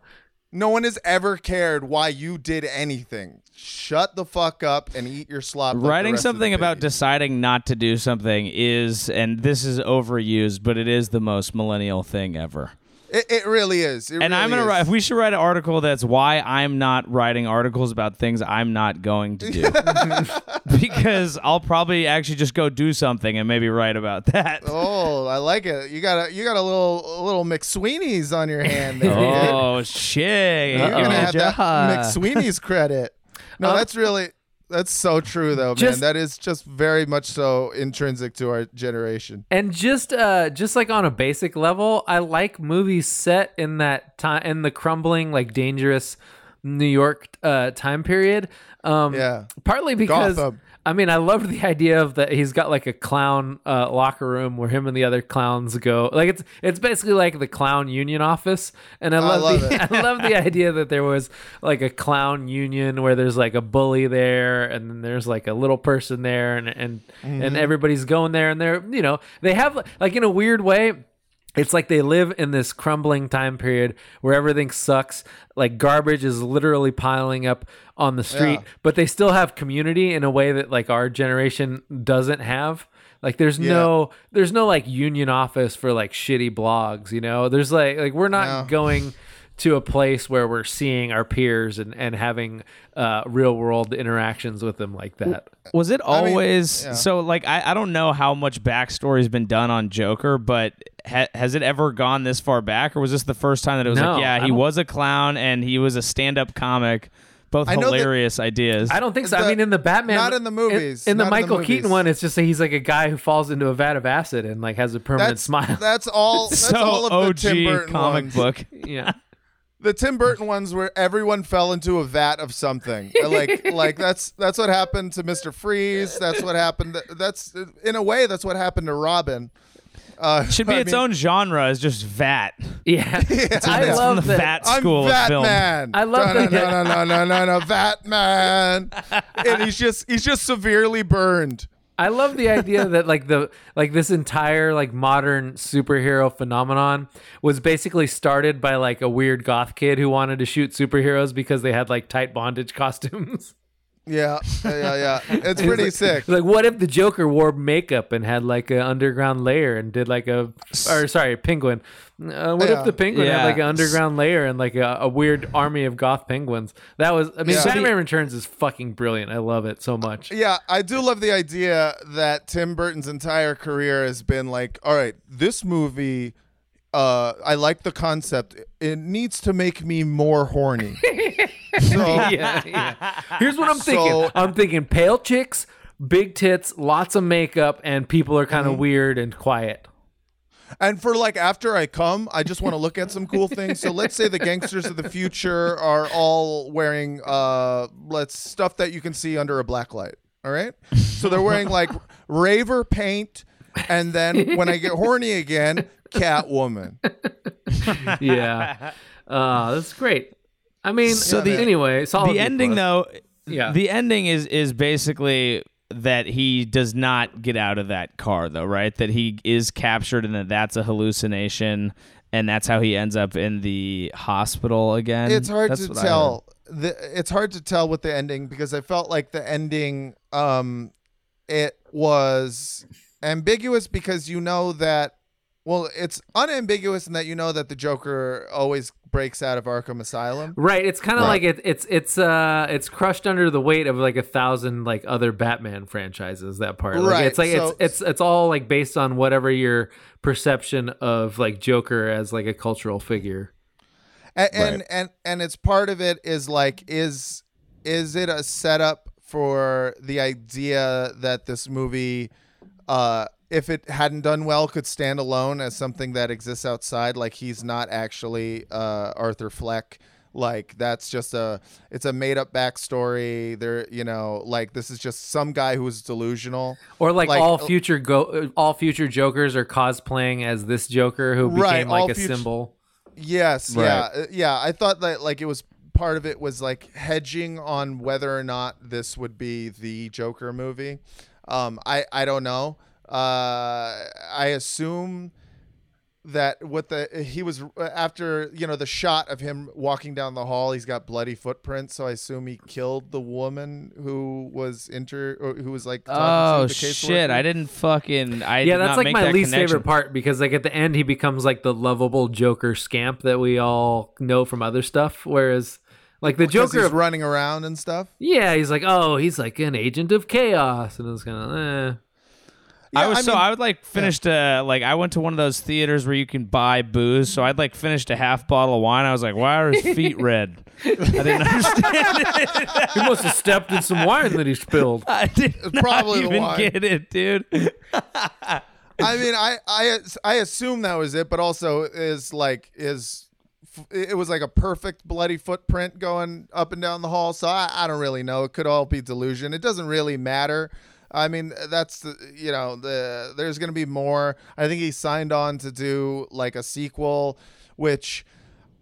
No one has ever cared why you did anything. Shut the fuck up and eat your slop. like the writing rest of the something about babies. deciding not to do something is, and this is overused, but it is the most millennial thing ever. It, it really is. It And I'm gonna write. is. If we should write an article that's why I'm not writing articles about things I'm not going to do, because I'll probably actually just go do something and maybe write about that. Oh, I like it. You got a you got a little a little McSweeney's on your hand there. dude. Oh shit! You're gonna have that Uh-oh. McSweeney's credit. No, Uh, that's really that's so true though, man. That is just very much so intrinsic to our generation. And just uh just like on a basic level, I like movies set in that time in the crumbling like dangerous New York uh time period. Um Yeah. partly because Gotham. I mean, I loved the idea of that he's got like a clown uh, locker room where him and the other clowns go. Like it's it's basically like the clown union office, and I love, love the it. I love the idea that there was like a clown union where there's like a bully there, and then there's like a little person there, and and Mm-hmm. and everybody's going there, and they're you know they have like in a weird way. It's like they live in this crumbling time period where everything sucks. Like garbage is literally piling up on the street, Yeah. but they still have community in a way that like our generation doesn't have. Like there's no there's no like union office for like shitty blogs, you know? There's like like we're not No. going to a place where we're seeing our peers and and having uh real world interactions with them like that. Was it mean, always yeah. so? Like, I, I don't know how much backstory's been done on Joker, but ha- has it ever gone this far back, or was this the first time that it was No, like, yeah, he was a clown and he was a stand-up comic, both I know that- hilarious ideas. I don't think so. I mean, in the Batman, not in the movies. In, the Not in the Michael. Keaton one, it's just that he's like a guy who falls into a vat of acid and like has a permanent That's smile. that's all. That's so all of OG the Tim Burton comic ones. book. yeah. The Tim Burton ones where everyone fell into a vat of something. like like that's that's what happened to Mr. Freeze. That's what happened. That's in a way that's what happened to Robin. Uh, Should be I its mean, own genre, is just vat. Yeah, I It's love from the that. Fat I'm School of Film. Batman. I love no, that- no, no, no, no, no, no, Batman. and he's just he's just severely burned. I love the idea that like the like this entire like modern superhero phenomenon was basically started by like a weird goth kid who wanted to shoot superheroes because they had like tight bondage costumes. Yeah, yeah, yeah. It's pretty sick. like what if the Joker wore makeup and had like an underground layer and did like a or sorry, penguin. Uh, what Yeah. if the penguin had like an underground layer and like a, a weird army of goth penguins? That was I mean Yeah. Batman Returns is fucking brilliant. I love it so much. Yeah, I do love the idea that Tim Burton's entire career has been like, all right, this movie, uh, I like the concept. It needs to make me more horny. so, yeah, yeah. Here's what I'm thinking. I'm thinking pale chicks, big tits, lots of makeup, and people are Mm-hmm. kind of weird and quiet. and for like after I come, I just want to look at some cool things. So let's say the gangsters of the future are all wearing uh, let's stuff that you can see under a black light. All right, so they're wearing like raver paint, and then when I get horny again, Catwoman. Yeah, uh, that's great. I mean, So the, the- anyway, solid the ending though Yeah. the ending is is basically that he does not get out of that car though right that he is captured and that that's a hallucination and that's how he ends up in the hospital again it's hard That's to what I heard. tell. The, it's hard to tell with the ending because I felt like the ending, um, it was ambiguous because you know that. Well, it's unambiguous in that you know that the Joker always breaks out of Arkham Asylum. Right, it's kind of Right. like it, it's it's uh it's crushed under the weight of like a thousand like other Batman franchises. That part, like, Right, It's like so- it's it's it's all like based on whatever your perception of like Joker as like a cultural figure. and and, and and it's part of it is like is is it a setup for the idea that this movie uh if it hadn't done well could stand alone as something that exists outside like he's not actually uh arthur fleck like that's just a it's a made up backstory there you know like this is just some guy who's delusional Or like, Like, all uh, future go all future Jokers are cosplaying as this Joker who became Right, like a future- symbol. Yes, Right. yeah, uh, yeah. I thought that like it was part of it was like hedging on whether or not this would be the Joker movie. Um, I I don't know. Uh, I assume that what the he was after you know the shot of him walking down the hall he's got bloody footprints so i assume he killed the woman who was inter who was like talking oh to the case shit i didn't fucking i yeah, did that's not like make my that least connection. favorite part because like at the end he becomes like the lovable Joker scamp that we all know from other stuff. Whereas like the Joker Joker he's running around and stuff Yeah, he's like, oh, he's like an agent of chaos, and it's kind of, eh. I was I so I would like finished uh like I went to one of those theaters where you can buy booze, so I'd like finished a half bottle of wine. I was like, why are his feet red? I didn't understand. it. he must have stepped in some wine that he spilled. I did not probably the even wine. get it, dude. I mean, I, I I assume that was it, but also is like is it was like a perfect bloody footprint going up and down the hall. So I, I don't really know. It could all be delusion. It doesn't really matter. I mean, that's the you know the there's gonna be more. I think he signed on to do like a sequel, which.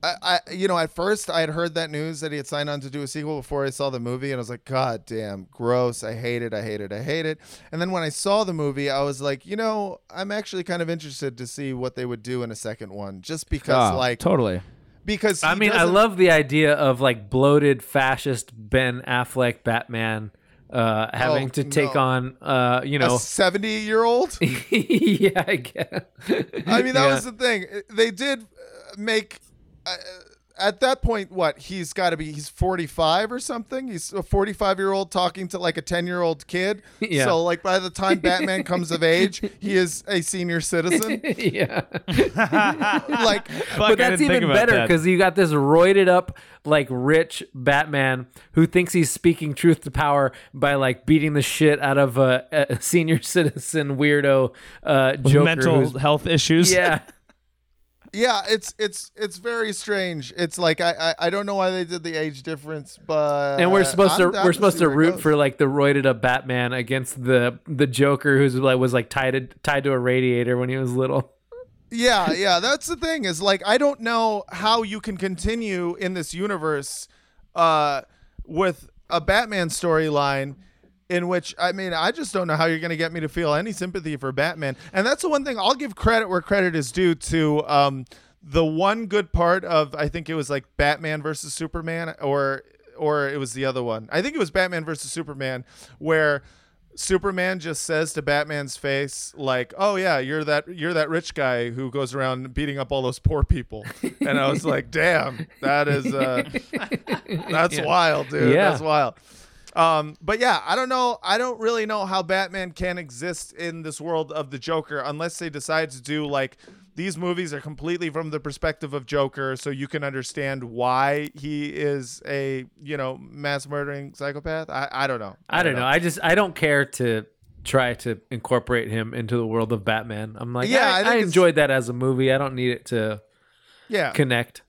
I, I, you know, at first I had heard that news that he had signed on to do a sequel before I saw the movie, and I was like, God damn, gross! I hate it, I hate it, I hate it. And then when I saw the movie, I was like, you know, I'm actually kind of interested to see what they would do in a second one, just because, Oh, like, totally. because I mean, I doesn't- love the idea of like bloated fascist Ben Affleck Batman uh, having Oh, to take no. on, uh, you a know, 70 year old. yeah, I guess. I mean, that Yeah. was the thing. They did uh, make. Uh, at that point, what he's got to be, he's 45 or something. He's a 45 year old talking to like a 10 year old kid. Yeah. So, like, by the time Batman comes of age, he is a senior citizen. yeah. like, Fuck, but that's even about better that. because you got this roided up, like rich Batman who thinks he's speaking truth to power by like beating the shit out of a, a senior citizen weirdo uh, Joker. mental who's- health issues. yeah. Yeah, it's it's it's very strange. It's like I I, I don't know why they did the age difference, but and we're supposed I'm to we're supposed to root for like the roided up Batman against the the Joker who's like was like tied to, tied to a radiator when he was little. Yeah, yeah, that's the thing is like I don't know how you can continue in this universe uh with a Batman storyline in which I mean I just don't know how you're going to get me to feel any sympathy for Batman. And that's the one thing I'll give credit where credit is due to um the one good part of I think it was like Batman versus Superman or or it was the other one. I think it was Batman versus Superman where Superman just says to Batman's face, like, "Oh yeah, you're that you're that rich guy who goes around beating up all those poor people," and I was like, "Damn, that is uh, that's wild, dude. Yeah. That's wild." Um, but yeah, I don't know. I don't really know how Batman can exist in this world of the Joker unless they decide to do like these movies are completely from the perspective of Joker, so you can understand why he is a you know mass murdering psychopath. I, I don't know. I don't know. I just I don't care to try to incorporate him into the world of Batman. I'm like, Yeah, yeah, I I, enjoyed that as a movie. I don't need it to Yeah, connect.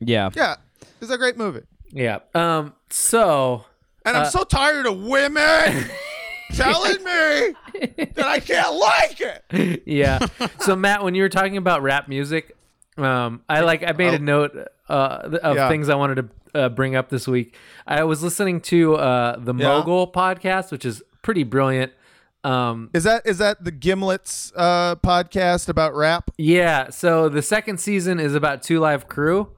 Yeah. yeah, it's a great movie. Yeah. Um. So And I'm Uh, so tired of women telling me that I can't like it. yeah. So Matt, when you were talking about rap music, um, I like I made a note uh, of Oh. Yeah. things I wanted to uh, bring up this week. I was listening to uh, the Yeah. Mogul podcast, which is pretty brilliant. Um, Is that is that the Gimlets uh, podcast about rap? yeah. So the second season is about Two Live Crew.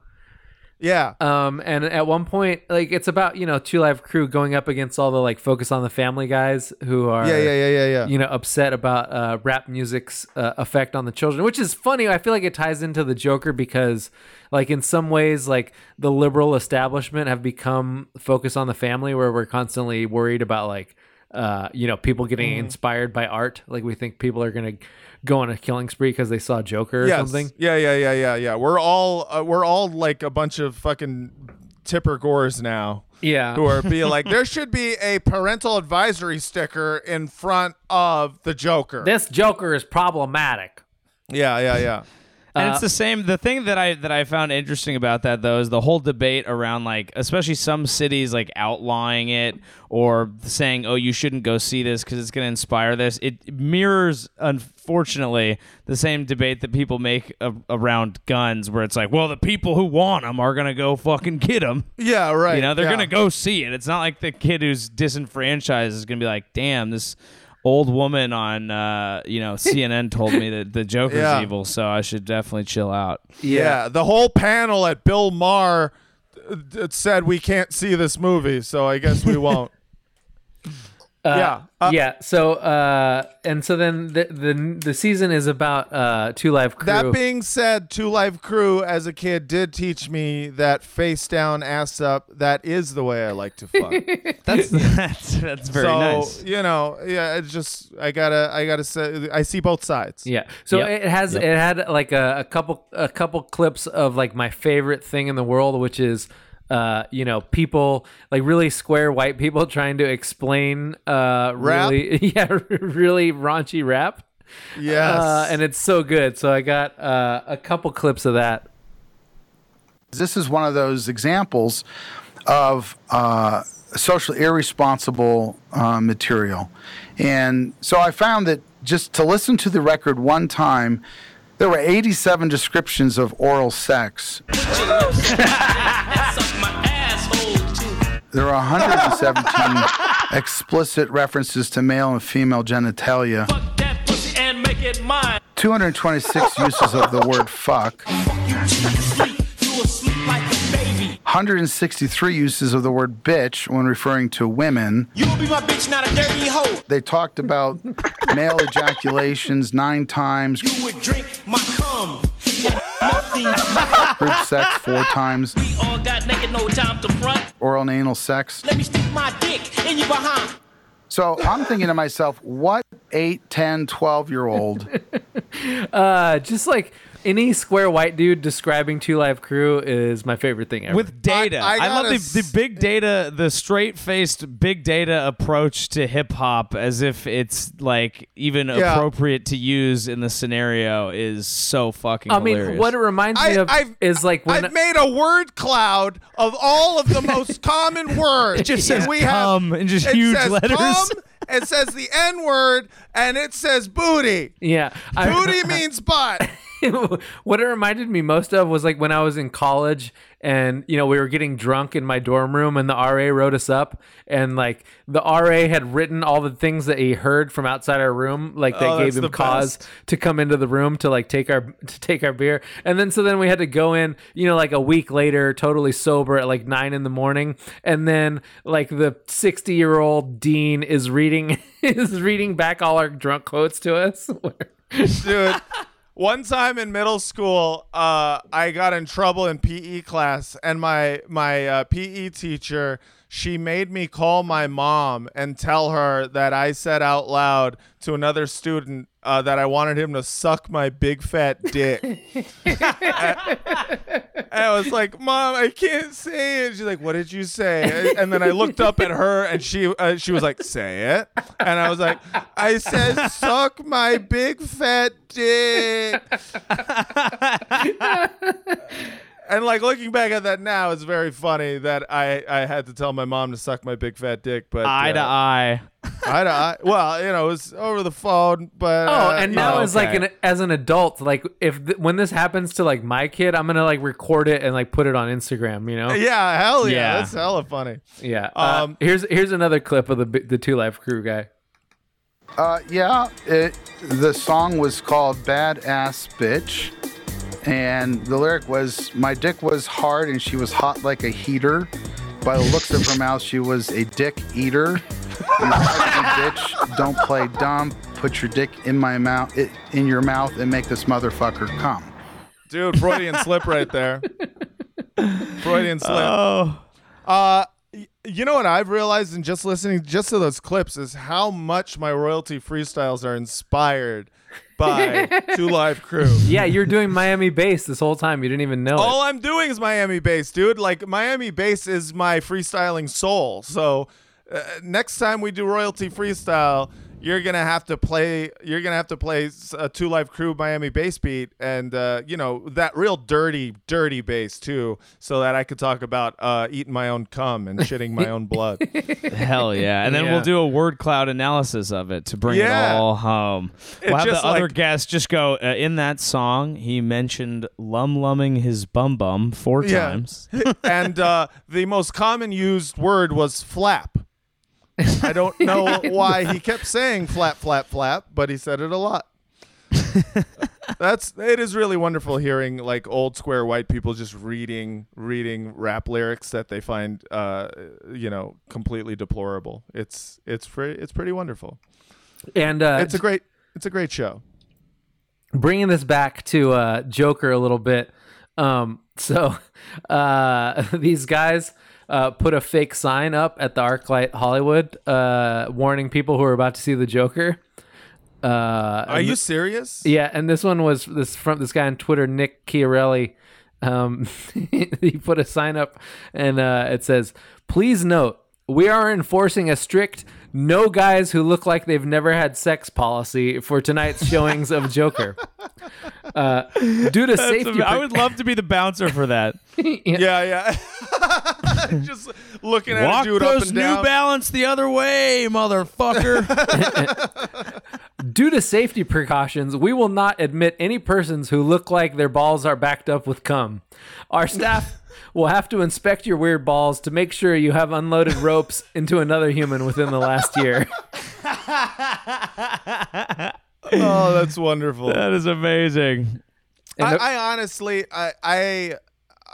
Yeah. Um, and at one point, like it's about you know Two Live Crew going up against all the like Focus on the Family guys who are Yeah, yeah, yeah, yeah, yeah. you know upset about uh, rap music's uh, effect on the children, which is funny. I feel like it ties into the Joker because like in some ways like the liberal establishment have become Focus on the Family, where we're constantly worried about like uh, you know people getting Mm-hmm. inspired by art. Like we think people are gonna go on a killing spree because they saw Joker or Yes. something. Yeah, yeah, yeah, yeah, yeah. We're all uh, we're all like a bunch of fucking tipper gores now. Yeah. Who are being like, there should be a parental advisory sticker in front of the Joker. This Joker is problematic. yeah, yeah, yeah. And Uh, it's the same. The thing that I that I found interesting about that though is the whole debate around like, especially some cities like outlawing it or saying, "Oh, you shouldn't go see this because it's going to inspire this." It mirrors, unfortunately, the same debate that people make a- around guns, where it's like, "Well, the people who want them are going to go fucking get them." Yeah, right. You know, they're yeah. gonna go see it. It's not like the kid who's disenfranchised is gonna be like, "Damn, this old woman on uh, you know CNN told me that the Joker's Yeah. evil, so I should definitely chill out." Yeah. the whole panel at Bill Maher uh, said we can't see this movie, so I guess we won't. Yeah. Uh, yeah. So uh, and so then the the the season is about uh two live crew. That being said, Two Live Crew as a kid did teach me that face down, ass up, that is the way I like to fuck. That's that's that's very so, nice. you know, yeah, it's just I gotta I gotta say I see both sides. yeah. So Yep. it has it had like a, a couple a couple clips of like my favorite thing in the world, which is. Uh, you know, people like really square white people trying to explain uh Rap? really yeah really raunchy rap. Yes. Uh, and it's so good. So I got uh, a couple clips of that. This is one of those examples of uh, socially irresponsible uh, material. And so I found that just to listen to the record one time, there were 87 descriptions of oral sex. There are 117 explicit references to male and female genitalia. 226 uses of the word fuck. 163 uses of the word bitch when referring to women. You will be my bitch, not a dirty hoe. They talked about male ejaculations nine times, You would drink my cum. group sex four times, All got naked, no time to front. oral and anal sex. Let me stick my dick in your behind. So I'm thinking to myself, what 8, 10, 12 year old Uh, just like any square white dude describing Two Live Crew is my favorite thing ever. With data, I- I, I love gotta the, the big data, the straight-faced big data approach to hip hop, as if it's like even Yeah. appropriate to use in the scenario, is so fucking. I mean, hilarious. what it reminds me of I've- is like when I've made a word cloud of all of the most common words. It just says we cum have, in just it huge says letters. cum it says the N word and it says booty. Yeah. I- Booty means butt. what it reminded me most of was like when I was in college and you know we were getting drunk in my dorm room and the RA wrote us up and like the RA had written all the things that he heard from outside our room like that Oh, gave him cause best. to come into the room to like take our to take our beer and then so then we had to go in you know like a week later totally sober at like nine in the morning and then like the 60 year old dean is reading is reading back all our drunk quotes to us dude. One time in middle school, uh, I got in trouble in PE class, and my my uh, PE teacher she made me call my mom and tell her that I said out loud to another student uh, that I wanted him to suck my big fat dick. and I was like, "Mom, I can't say it." She's like, "What did you say?" And then I looked up at her, and she uh, she was like, "Say it," and I was like, "I said, suck my big fat dick." and like looking back at that now, it's very funny that I I had to tell my mom to suck my big fat dick, but eye to uh, eye. eye to eye. Well, you know, it was over the phone, but Oh, uh, and now know, as like an as an adult, like if th- when this happens to like my kid, I'm gonna like record it and like put it on Instagram. You know? yeah, hell yeah, Yeah. that's hella funny. Yeah. Uh, Um, here's here's another clip of the the Two Live Crew guy. Uh, yeah, it, the song was called Badass Bitch. And the lyric was, My dick was hard and she was hot like a heater. By the looks of her mouth, she was a dick eater. Bitch, don't play dumb. Put your dick in my mouth, i- in your mouth, and make this motherfucker come. Dude, Freudian slip right there. Freudian slip. Oh, Uh, you know what I've realized in just listening just to those clips is how much my royalty freestyles are inspired by Two Live Crew. Yeah, you're doing Miami bass this whole time. You didn't even know All it. I'm doing is Miami bass, dude. Like Miami bass is my freestyling soul. So uh, next time we do royalty freestyle, you're gonna have to play. You're gonna have to play s- a Two Live Crew Miami bass beat, and uh, you know that real dirty, dirty bass too, so that I could talk about uh, eating my own cum and shitting my own blood. hell yeah! And then Yeah. we'll do a word cloud analysis of it to bring Yeah. it all home. We'll have the other like- guests just go uh, in that song. He mentioned lum lumming his bum bum four Yeah. times. and uh, the most common used word was flap. I don't know why he kept saying flap, flap, flap, but he said it a lot. That's it is really wonderful hearing like old square white people just reading reading rap lyrics that they find uh you know completely deplorable. It's it's pretty it's pretty wonderful. And uh, It's a great it's a great show. bringing this back to uh, Joker a little bit. Um, so uh, these guys uh, put a fake sign up at the ArcLight Hollywood, uh, warning people who are about to see the Joker. Uh, Are you serious? Yeah, and this one was this from this guy on Twitter, Nick Chiarelli. Um, he put a sign up, and uh, it says, "Please note, we are enforcing a strict no guys who look like they've never had sex policy for tonight's showings of Joker. Uh, due to That's safety, I would love to be the bouncer for that. Yeah, yeah. just looking at Walk a dude those up and New down. Balance the other way, motherfucker. Due to safety precautions, we will not admit any persons who look like their balls are backed up with cum. Our staff will have to inspect your weird balls to make sure you have unloaded ropes into another human within the last year. oh, that's wonderful. that is amazing. I, the- I honestly, I, I,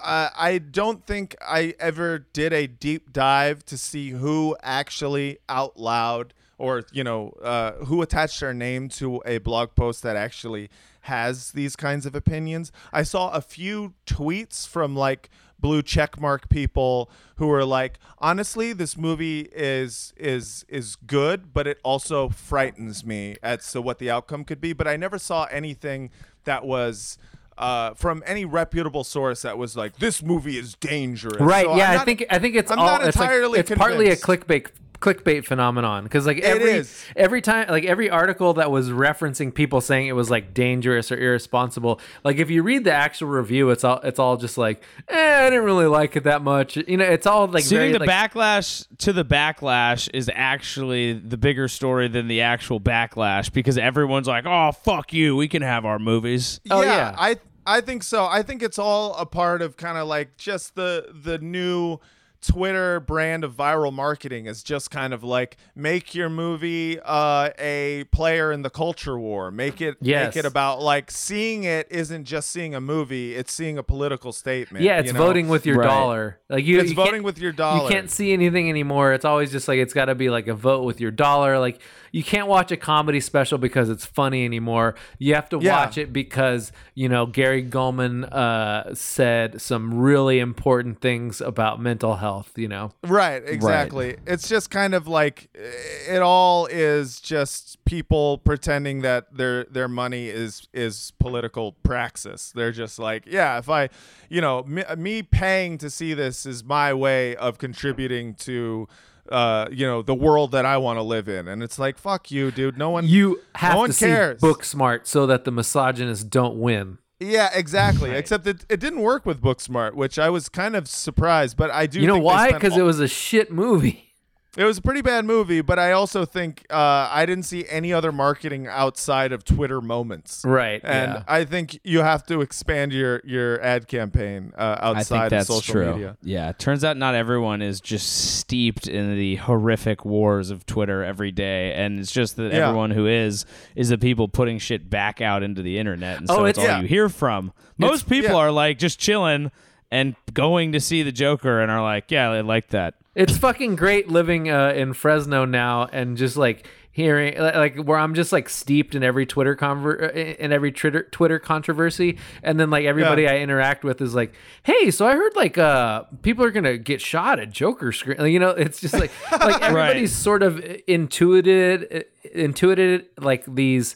I, I don't think I ever did a deep dive to see who actually out loud or you know uh, who attached their name to a blog post that actually has these kinds of opinions. I saw a few tweets from like blue checkmark people who were like, honestly, this movie is is is good, but it also frightens me as to what the outcome could be. But I never saw anything that was uh, from any reputable source that was like, this movie is dangerous. right? So yeah, I'm I think I think it's I'm all not it's like- it's partly a clickbait clickbait phenomenon because like every is. every time like every article that was referencing people saying it was like dangerous or irresponsible like if you read the actual review it's all it's all just like eh, I didn't really like it that much you know it's all like So very the like, backlash to the backlash is actually the bigger story than the actual backlash because everyone's like, "Oh, fuck you, we can have our movies." Oh, yeah. I I think so. I think it's all a part of kind of like just the the new Twitter brand of viral marketing is just kind of like make your movie uh, a player in the culture war. Make it Yes. make it about like seeing it isn't just seeing a movie; it's seeing a political statement. yeah it's you know? voting with your Right. dollar like you It's you voting with your dollar. you can't see anything anymore it's always just like it's got to be like a vote with your dollar like you can't watch a comedy special because it's funny anymore you have to Yeah. watch it because you know Gary Gulman uh, said some really important things about mental health you know Right, exactly. It's just kind of like it all is just people pretending that their their money is is political praxis. They're just like, yeah, if I, you know, me, me paying to see this is my way of contributing to uh, you know, the world that I want to live in. And it's like, fuck you, dude. No one you have no one to cares. see Booksmart so that the misogynists don't win Yeah, exactly. Except it, it didn't work with Booksmart, which I was kind of surprised, but I do you know think why because all- it was a shit movie It was a pretty bad movie, but I also think uh, I didn't see any other marketing outside of Twitter moments. Right, And yeah. I think you have to expand your your ad campaign uh, I outside think that's of social true. media. Yeah, turns out not everyone is just steeped in the horrific wars of Twitter every day, and it's just that Yeah. everyone who is is the people putting shit back out into the internet, and Oh, so it's, it's- all yeah. you hear from. Most people yeah. are like just chilling and going to see the Joker, and are like, yeah, I like that. It's fucking great living uh, in Fresno now and just like hearing like where I'm just like steeped in every Twitter conver- uh, in every Twitter Twitter controversy and then like everybody Yeah. I interact with is like, "Hey, so I heard like uh people are going to get shot at Joker screen." Like, you know, it's just like like everybody's sort of intuited intuited like these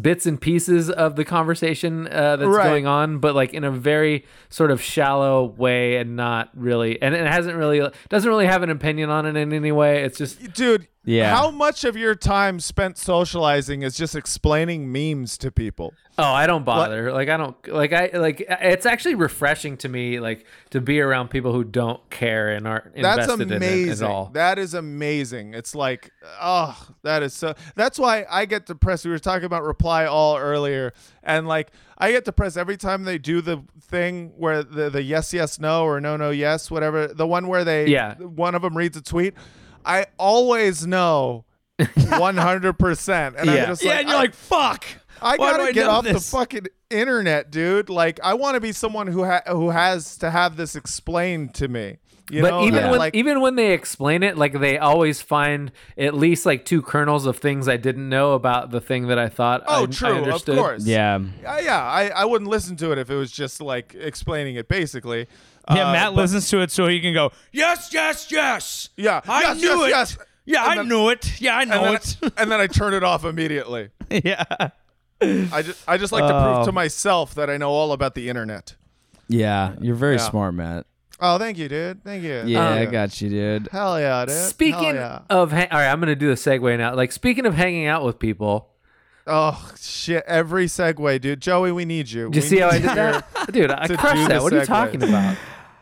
bits and pieces of the conversation uh, that's Right. going on, but like in a very sort of shallow way and not really, and it hasn't really doesn't really have an opinion on it in any way. It's just Dude, Yeah. how much of your time spent socializing is just explaining memes to people? oh, I don't bother. Like I don't like I like it's actually refreshing to me like to be around people who don't care and aren't That's invested in amazing. it at all. That is amazing. It's like, oh, that is so. That's why I get depressed. We were talking about reply all earlier, and like I get depressed every time they do the thing where the the yes yes no or no no yes whatever the one where they Yeah. one of them reads a tweet. I always know. 100% and Yeah. I'm just yeah, like and you're like, fuck. I Why gotta I get know off the fucking internet, dude. Like, I want to be someone who ha- who has to have this explained to me. You but know, even And, when like, even when they explain it, like they always find at least like two kernels of things I didn't know about the thing that I thought. oh, I, I true, of course, Yeah. Uh, yeah. I, I wouldn't listen to it if it was just like explaining it basically. Yeah, Uh, Matt but- listens to it so he can go, yes, yes, yes. Yeah, I yes, knew yes, it. yes. Yeah, And I then- knew it. Yeah, I And know then, it. and then I turn it off immediately. yeah. I just I just like to Oh. prove to myself that I know all about the internet. Yeah, you're very Yeah. smart, Matt. Oh, thank you, dude. Thank you. Yeah, Hell I got you, dude. Hell yeah, dude. Speaking yeah. of, ha- all right, I'm gonna do the segue now. Like speaking of hanging out with people, Oh shit! Every segue, dude. Joey, we need you. did you We see how I did that, dude? I crushed that. the What are you talking about?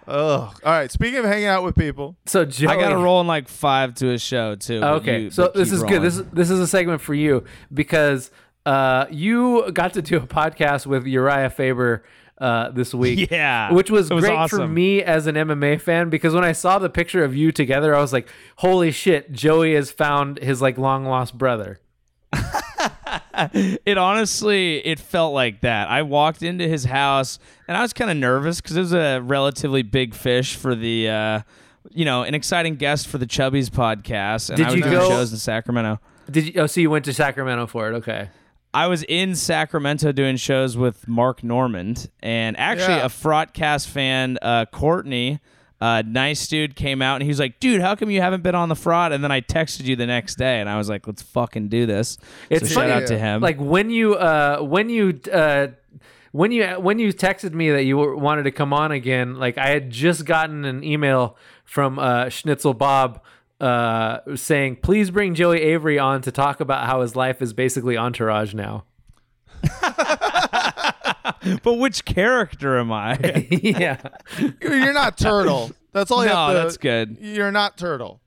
Ugh. All right. Speaking of hanging out with people, So Joey, I got to roll in like five to a show too. Okay, you- so this is good. This is this is a segment for you because uh, you got to do a podcast with Uriah Faber uh, this week. Yeah, which was, was great for me as an MMA fan because when I saw the picture of you together, I was like, "Holy shit!" Joey has found his like long lost brother. it honestly it felt like that. I walked into his house and I was kind of nervous because it was a relatively big fish for the, uh, you know, an exciting guest for the Chubbies podcast. And Did I was you doing go- shows in Sacramento. Did you? Oh, so you went to Sacramento for it? Okay. I was in Sacramento doing shows with Mark Normand, and actually Yeah. a Fraudcast fan, uh, Courtney, uh, nice dude, came out and he was like, "Dude, how come you haven't been on the fraud?" And then I texted you the next day, and I was like, "Let's fucking do this." It's so funny, shout out to him. Like when you uh when you uh when you when you texted me that you wanted to come on again, like I had just gotten an email from uh Schnitzel Bob uh, saying, "Please bring Joey Avery on to talk about how his life is basically Entourage now." But which character am I? yeah, You're not turtle. That's all you No, have to. that's good. You're not turtle.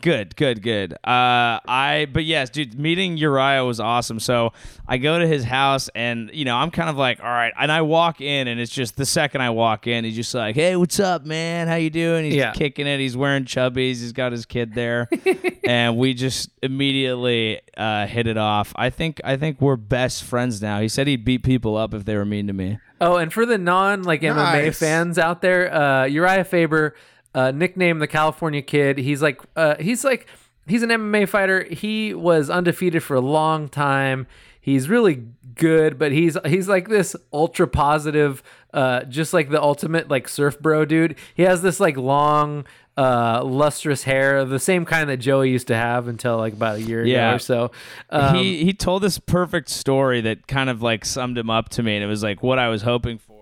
Good, good, good. Uh, I, but yes, dude, meeting Uriah was awesome. So I go to his house, and you know, I'm kind of like, all right, and I walk in, and it's just the second I walk in, he's just like, hey, what's up, man? How you doing? He's Yeah. kicking it. He's wearing chubbies. He's got his kid there, and we just immediately uh, hit it off. I think, I think we're best friends now. He said he'd beat people up if they were mean to me. Oh, and for the non like MMA Nice. fans out there, uh, Uriah Faber, uh, nicknamed the California Kid. He's like, uh, he's like, he's an MMA fighter. He was undefeated for a long time. He's really good, but he's he's like this ultra positive, uh, just like the ultimate like surf bro dude. He has this like long, uh, lustrous hair, the same kind that Joey used to have until like about a year Yeah. ago or so. Um, he he told this perfect story that kind of like summed him up to me and it was like what I was hoping for.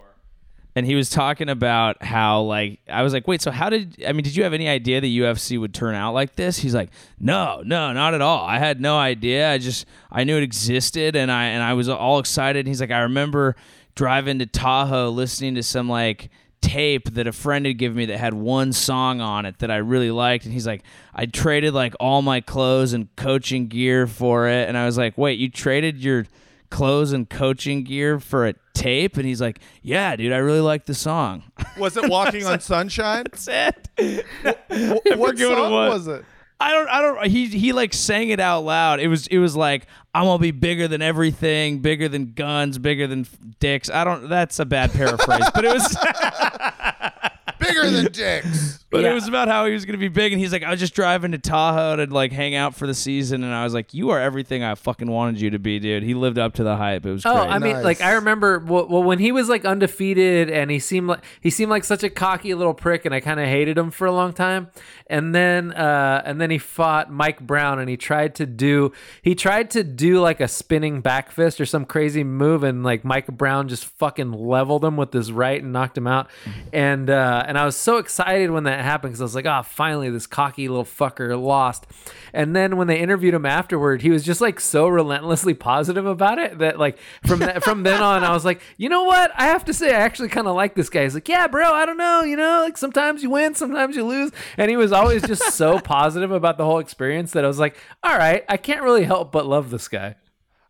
And he was talking about how like I was like, "Wait, so how did I mean, did you have any idea the UFC would turn out like this?" He's like, "No, no, not at all. I had no idea. I just I knew it existed and I and I was all excited." He's like, "I remember driving to Tahoe listening to some like tape that a friend had given me that had one song on it that I really liked. And he's like, I traded like all my clothes and coaching gear for it. And I was like, wait, you traded your clothes and coaching gear for a tape? And he's like, yeah, dude, I really like the song. Was it Walking on Sunshine? That's it. what what song was. was it? I don't I don't he he like sang it out loud. It was it was like I'm gonna be bigger than everything, bigger than guns, bigger than dicks. I don't that's a bad paraphrase, but it was Bigger than dicks. But Yeah. it was about how he was going to be big, and he's like, I was just driving to Tahoe to like hang out for the season, and I was like, you are everything I fucking wanted you to be, dude. He lived up to the hype. It was Oh, great. I mean, like I remember well, well when he was like undefeated and he seemed like he seemed like such a cocky little prick, and I kind of hated him for a long time. And then uh, and then he fought Mike Brown, and he tried to do he tried to do like a spinning back fist or some crazy move, and like Mike Brown just fucking leveled him with his right and knocked him out. And uh, and I was so excited when that happened because I was like, oh, finally this cocky little fucker lost. And then when they interviewed him afterward, he was just like so relentlessly positive about it that like from that from then on, I was like, you know what? I have to say, I actually kind of like this guy. He's like, yeah, bro, I don't know, you know, like sometimes you win, sometimes you lose, and he was always just so positive about the whole experience that I was like, all right, I can't really help but love this guy.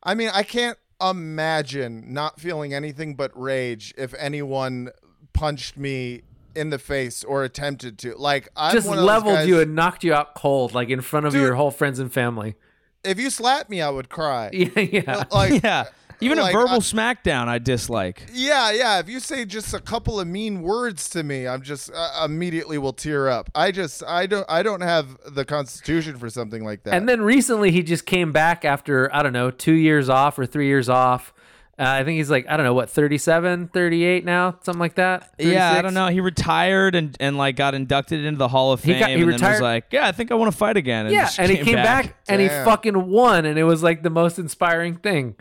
I mean, I can't imagine not feeling anything but rage if anyone punched me in the face or attempted to. Like, I'm just one leveled guys- you and knocked you out cold, like in front of Dude. your whole friends and family. If you slapped me, I would cry. Yeah, yeah. Like, yeah, even like, a verbal I- smackdown I dislike. Yeah, yeah. If you say just a couple of mean words to me, I'm just uh, immediately will tear up. I just I don't I don't have the constitution for something like that. And then recently he just came back after, I don't know, two years off or three years off. Uh, I think he's like, I don't know, what, 37, 38 now? Something like that? Yeah, I don't know. He retired and, and like got inducted into the Hall of He Fame, got- he and then was retired- like, "Yeah, I think I want to fight again." And Yeah, just and he came back, and he fucking won, and it was like the most inspiring thing.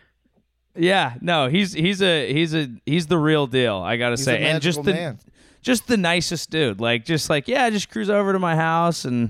Yeah, no, he's he's a he's a he's the real deal. I gotta He's say, a and just the man. just the nicest dude. Like, just like yeah, just cruise over to my house, and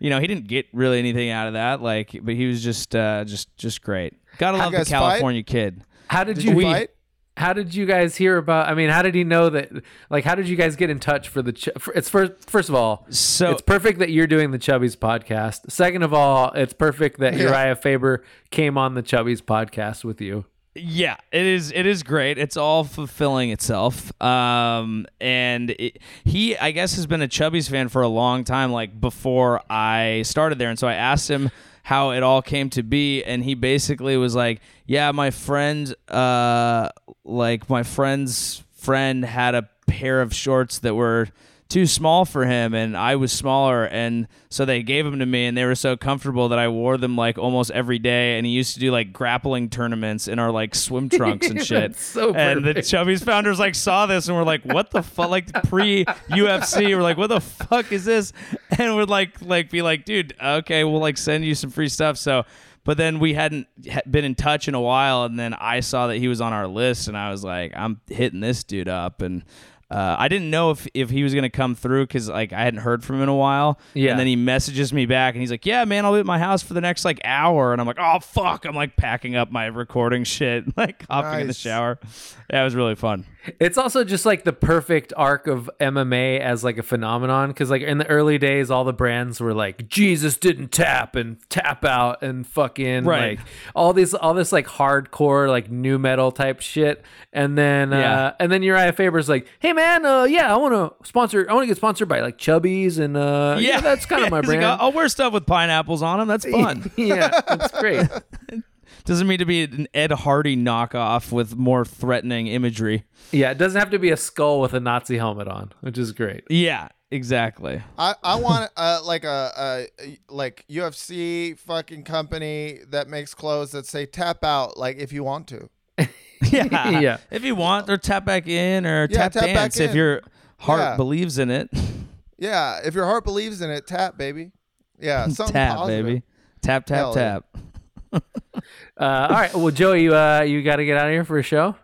you know, he didn't get really anything out of that. Like, but he was just uh just just great. Gotta love the guys fight? California kid. How did, Did you you fight? How did you guys hear about? I mean, how did he know that? Like, how did you guys get in touch for the? Ch- for, it's first. First of all, So- it's perfect that you're doing the Chubby's podcast. Second of all, it's perfect that Yeah. Uriah Faber came on the Chubby's podcast with you. Yeah, it is. It is great. It's all fulfilling itself. Um, and it, he, I guess, has been a Chubby's fan for a long time. Like before I started there, and so I asked him how it all came to be, and he basically was like, "Yeah, my friend, uh, like my friend's friend had a pair of shorts that were." Too small for him and I was smaller and so they gave them to me and they were so comfortable that I wore them like almost every day and he used to do like grappling tournaments in our like swim trunks and shit. So and the perfect. Chubby's founders like saw this and were like, "What the fuck?" Like pre UFC, we're like, "What the fuck is this?" And would like like be like, "Dude, okay, we'll like send you some free stuff." So. But then we hadn't been in touch in a while, and then I saw that he was on our list, and I was like, "I'm hitting this dude up." And uh, I didn't know if, if he was gonna come through because like I hadn't heard from him in a while. Yeah. And then he messages me back and he's like, "Yeah, man, I'll be at my house for the next like hour." And I'm like, "Oh fuck!" I'm like packing up my recording shit, like hopping in the Nice. shower. Yeah, it was really fun. It's also just like the perfect arc of MMA as like a phenomenon because like in the early days, all the brands were like Jesus didn't tap and tap out and fucking Right. like all these all this like hardcore like nu metal type shit, and then Yeah. uh, and then Uriah Faber's like, hey man, uh, yeah, I want to sponsor, I want to get sponsored by like Chubbies and uh, yeah, that's kind of my He's like, brand. I'll wear stuff with pineapples on them. That's fun. yeah, that's great. Doesn't mean to be an Ed Hardy knockoff with more threatening imagery. Yeah, it doesn't have to be a skull with a Nazi helmet on, which is great. Yeah, exactly. I, I want uh, like a, a like UFC fucking company that makes clothes that say tap out like if you want to. Yeah. Yeah. If you want, or tap back in, or Yeah, tap, tap dance if your heart Yeah. believes in it. Yeah, if your heart believes in it, tap baby. Yeah, something tap, positive. baby. Tap, tap, Hell yeah. Tap. Uh, all right, well, Joey, you uh, you got to get out of here for a show.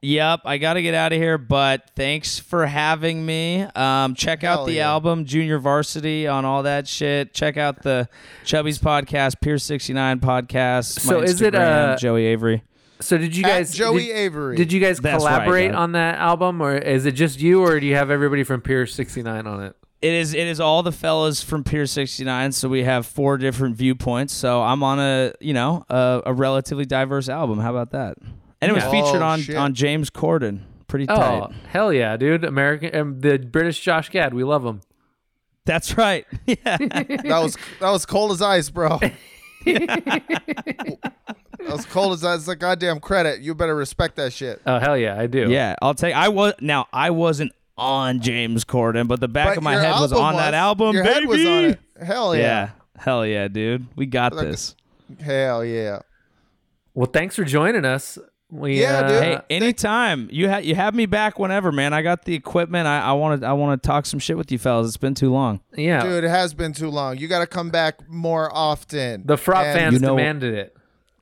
Yep, I got to get out of here, but thanks for having me. Um, check Hell out the yeah. album Junior Varsity on all that shit. Check out the Chubby's podcast, Pier sixty nine podcast. So my is it, Instagram, uh, Joey Avery? So did you At guys Joey did, Avery. Did you guys That's right, collaborate yeah. on that album, or is it just you, or do you have everybody from Pier sixty nine on it? It is it is all the fellas from Pier 69, so we have four different viewpoints. So I'm on a you know a, a relatively diverse album. How about that? And it was Yeah. featured Oh, on shit. on James Corden. Pretty Oh tight. hell yeah, dude! American, um, the British Josh Gad, we love him. That's right. Yeah. That was that was cold as ice, bro. that was cold as ice. It's a goddamn credit. You better respect that shit. Oh hell yeah, I do. yeah, I'll take. I was now. I wasn't on James Corden, but the back But of my head was album on that album. Your baby. head was on it. Hell yeah. Yeah. Hell yeah, dude. We got Like- this. Hell yeah. Well, thanks for joining us. We, Yeah, uh, dude. Hey, anytime you have you have me back whenever, man. I got the equipment. I want to I want to talk some shit with you fellas. It's been too long. yeah. Dude, it has been too long. You got to come back more often. the Frot And- fans You know- demanded it.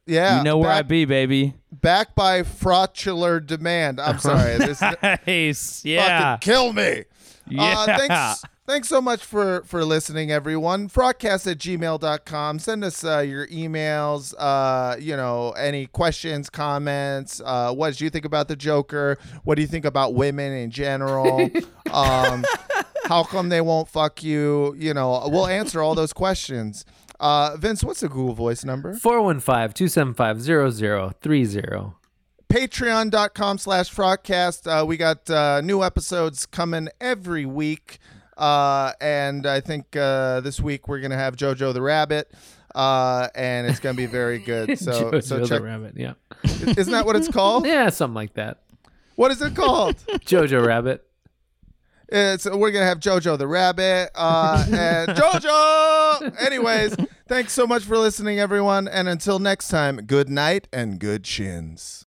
Yeah. you know where I be, baby. Back by fraudular demand. I'm sorry. This Nice. Yeah. fucking kill me. Yeah. Uh, thanks, thanks so much for for listening, everyone. Fraudcast at gmail.com. Send us uh, your emails. Uh, you know, any questions, comments. Uh, what did you think about the Joker? What do you think about women in general? um, how come they won't fuck you? You know, we'll answer all those questions. Uh, Vince, what's the Google Voice number? 415-275-0030. patreon.com slash Fraudcast uh, we got uh, new episodes coming every week uh, and i think uh, this week we're gonna have jojo the rabbit uh, and it's gonna be very good so Jojo so the Rabbit, yeah. isn't that what it's called Yeah, something like that. what is it called Jojo Rabbit. It's we're gonna have jojo the rabbit uh, and jojo! Anyways thanks so much for listening everyone and until next time good night and good chins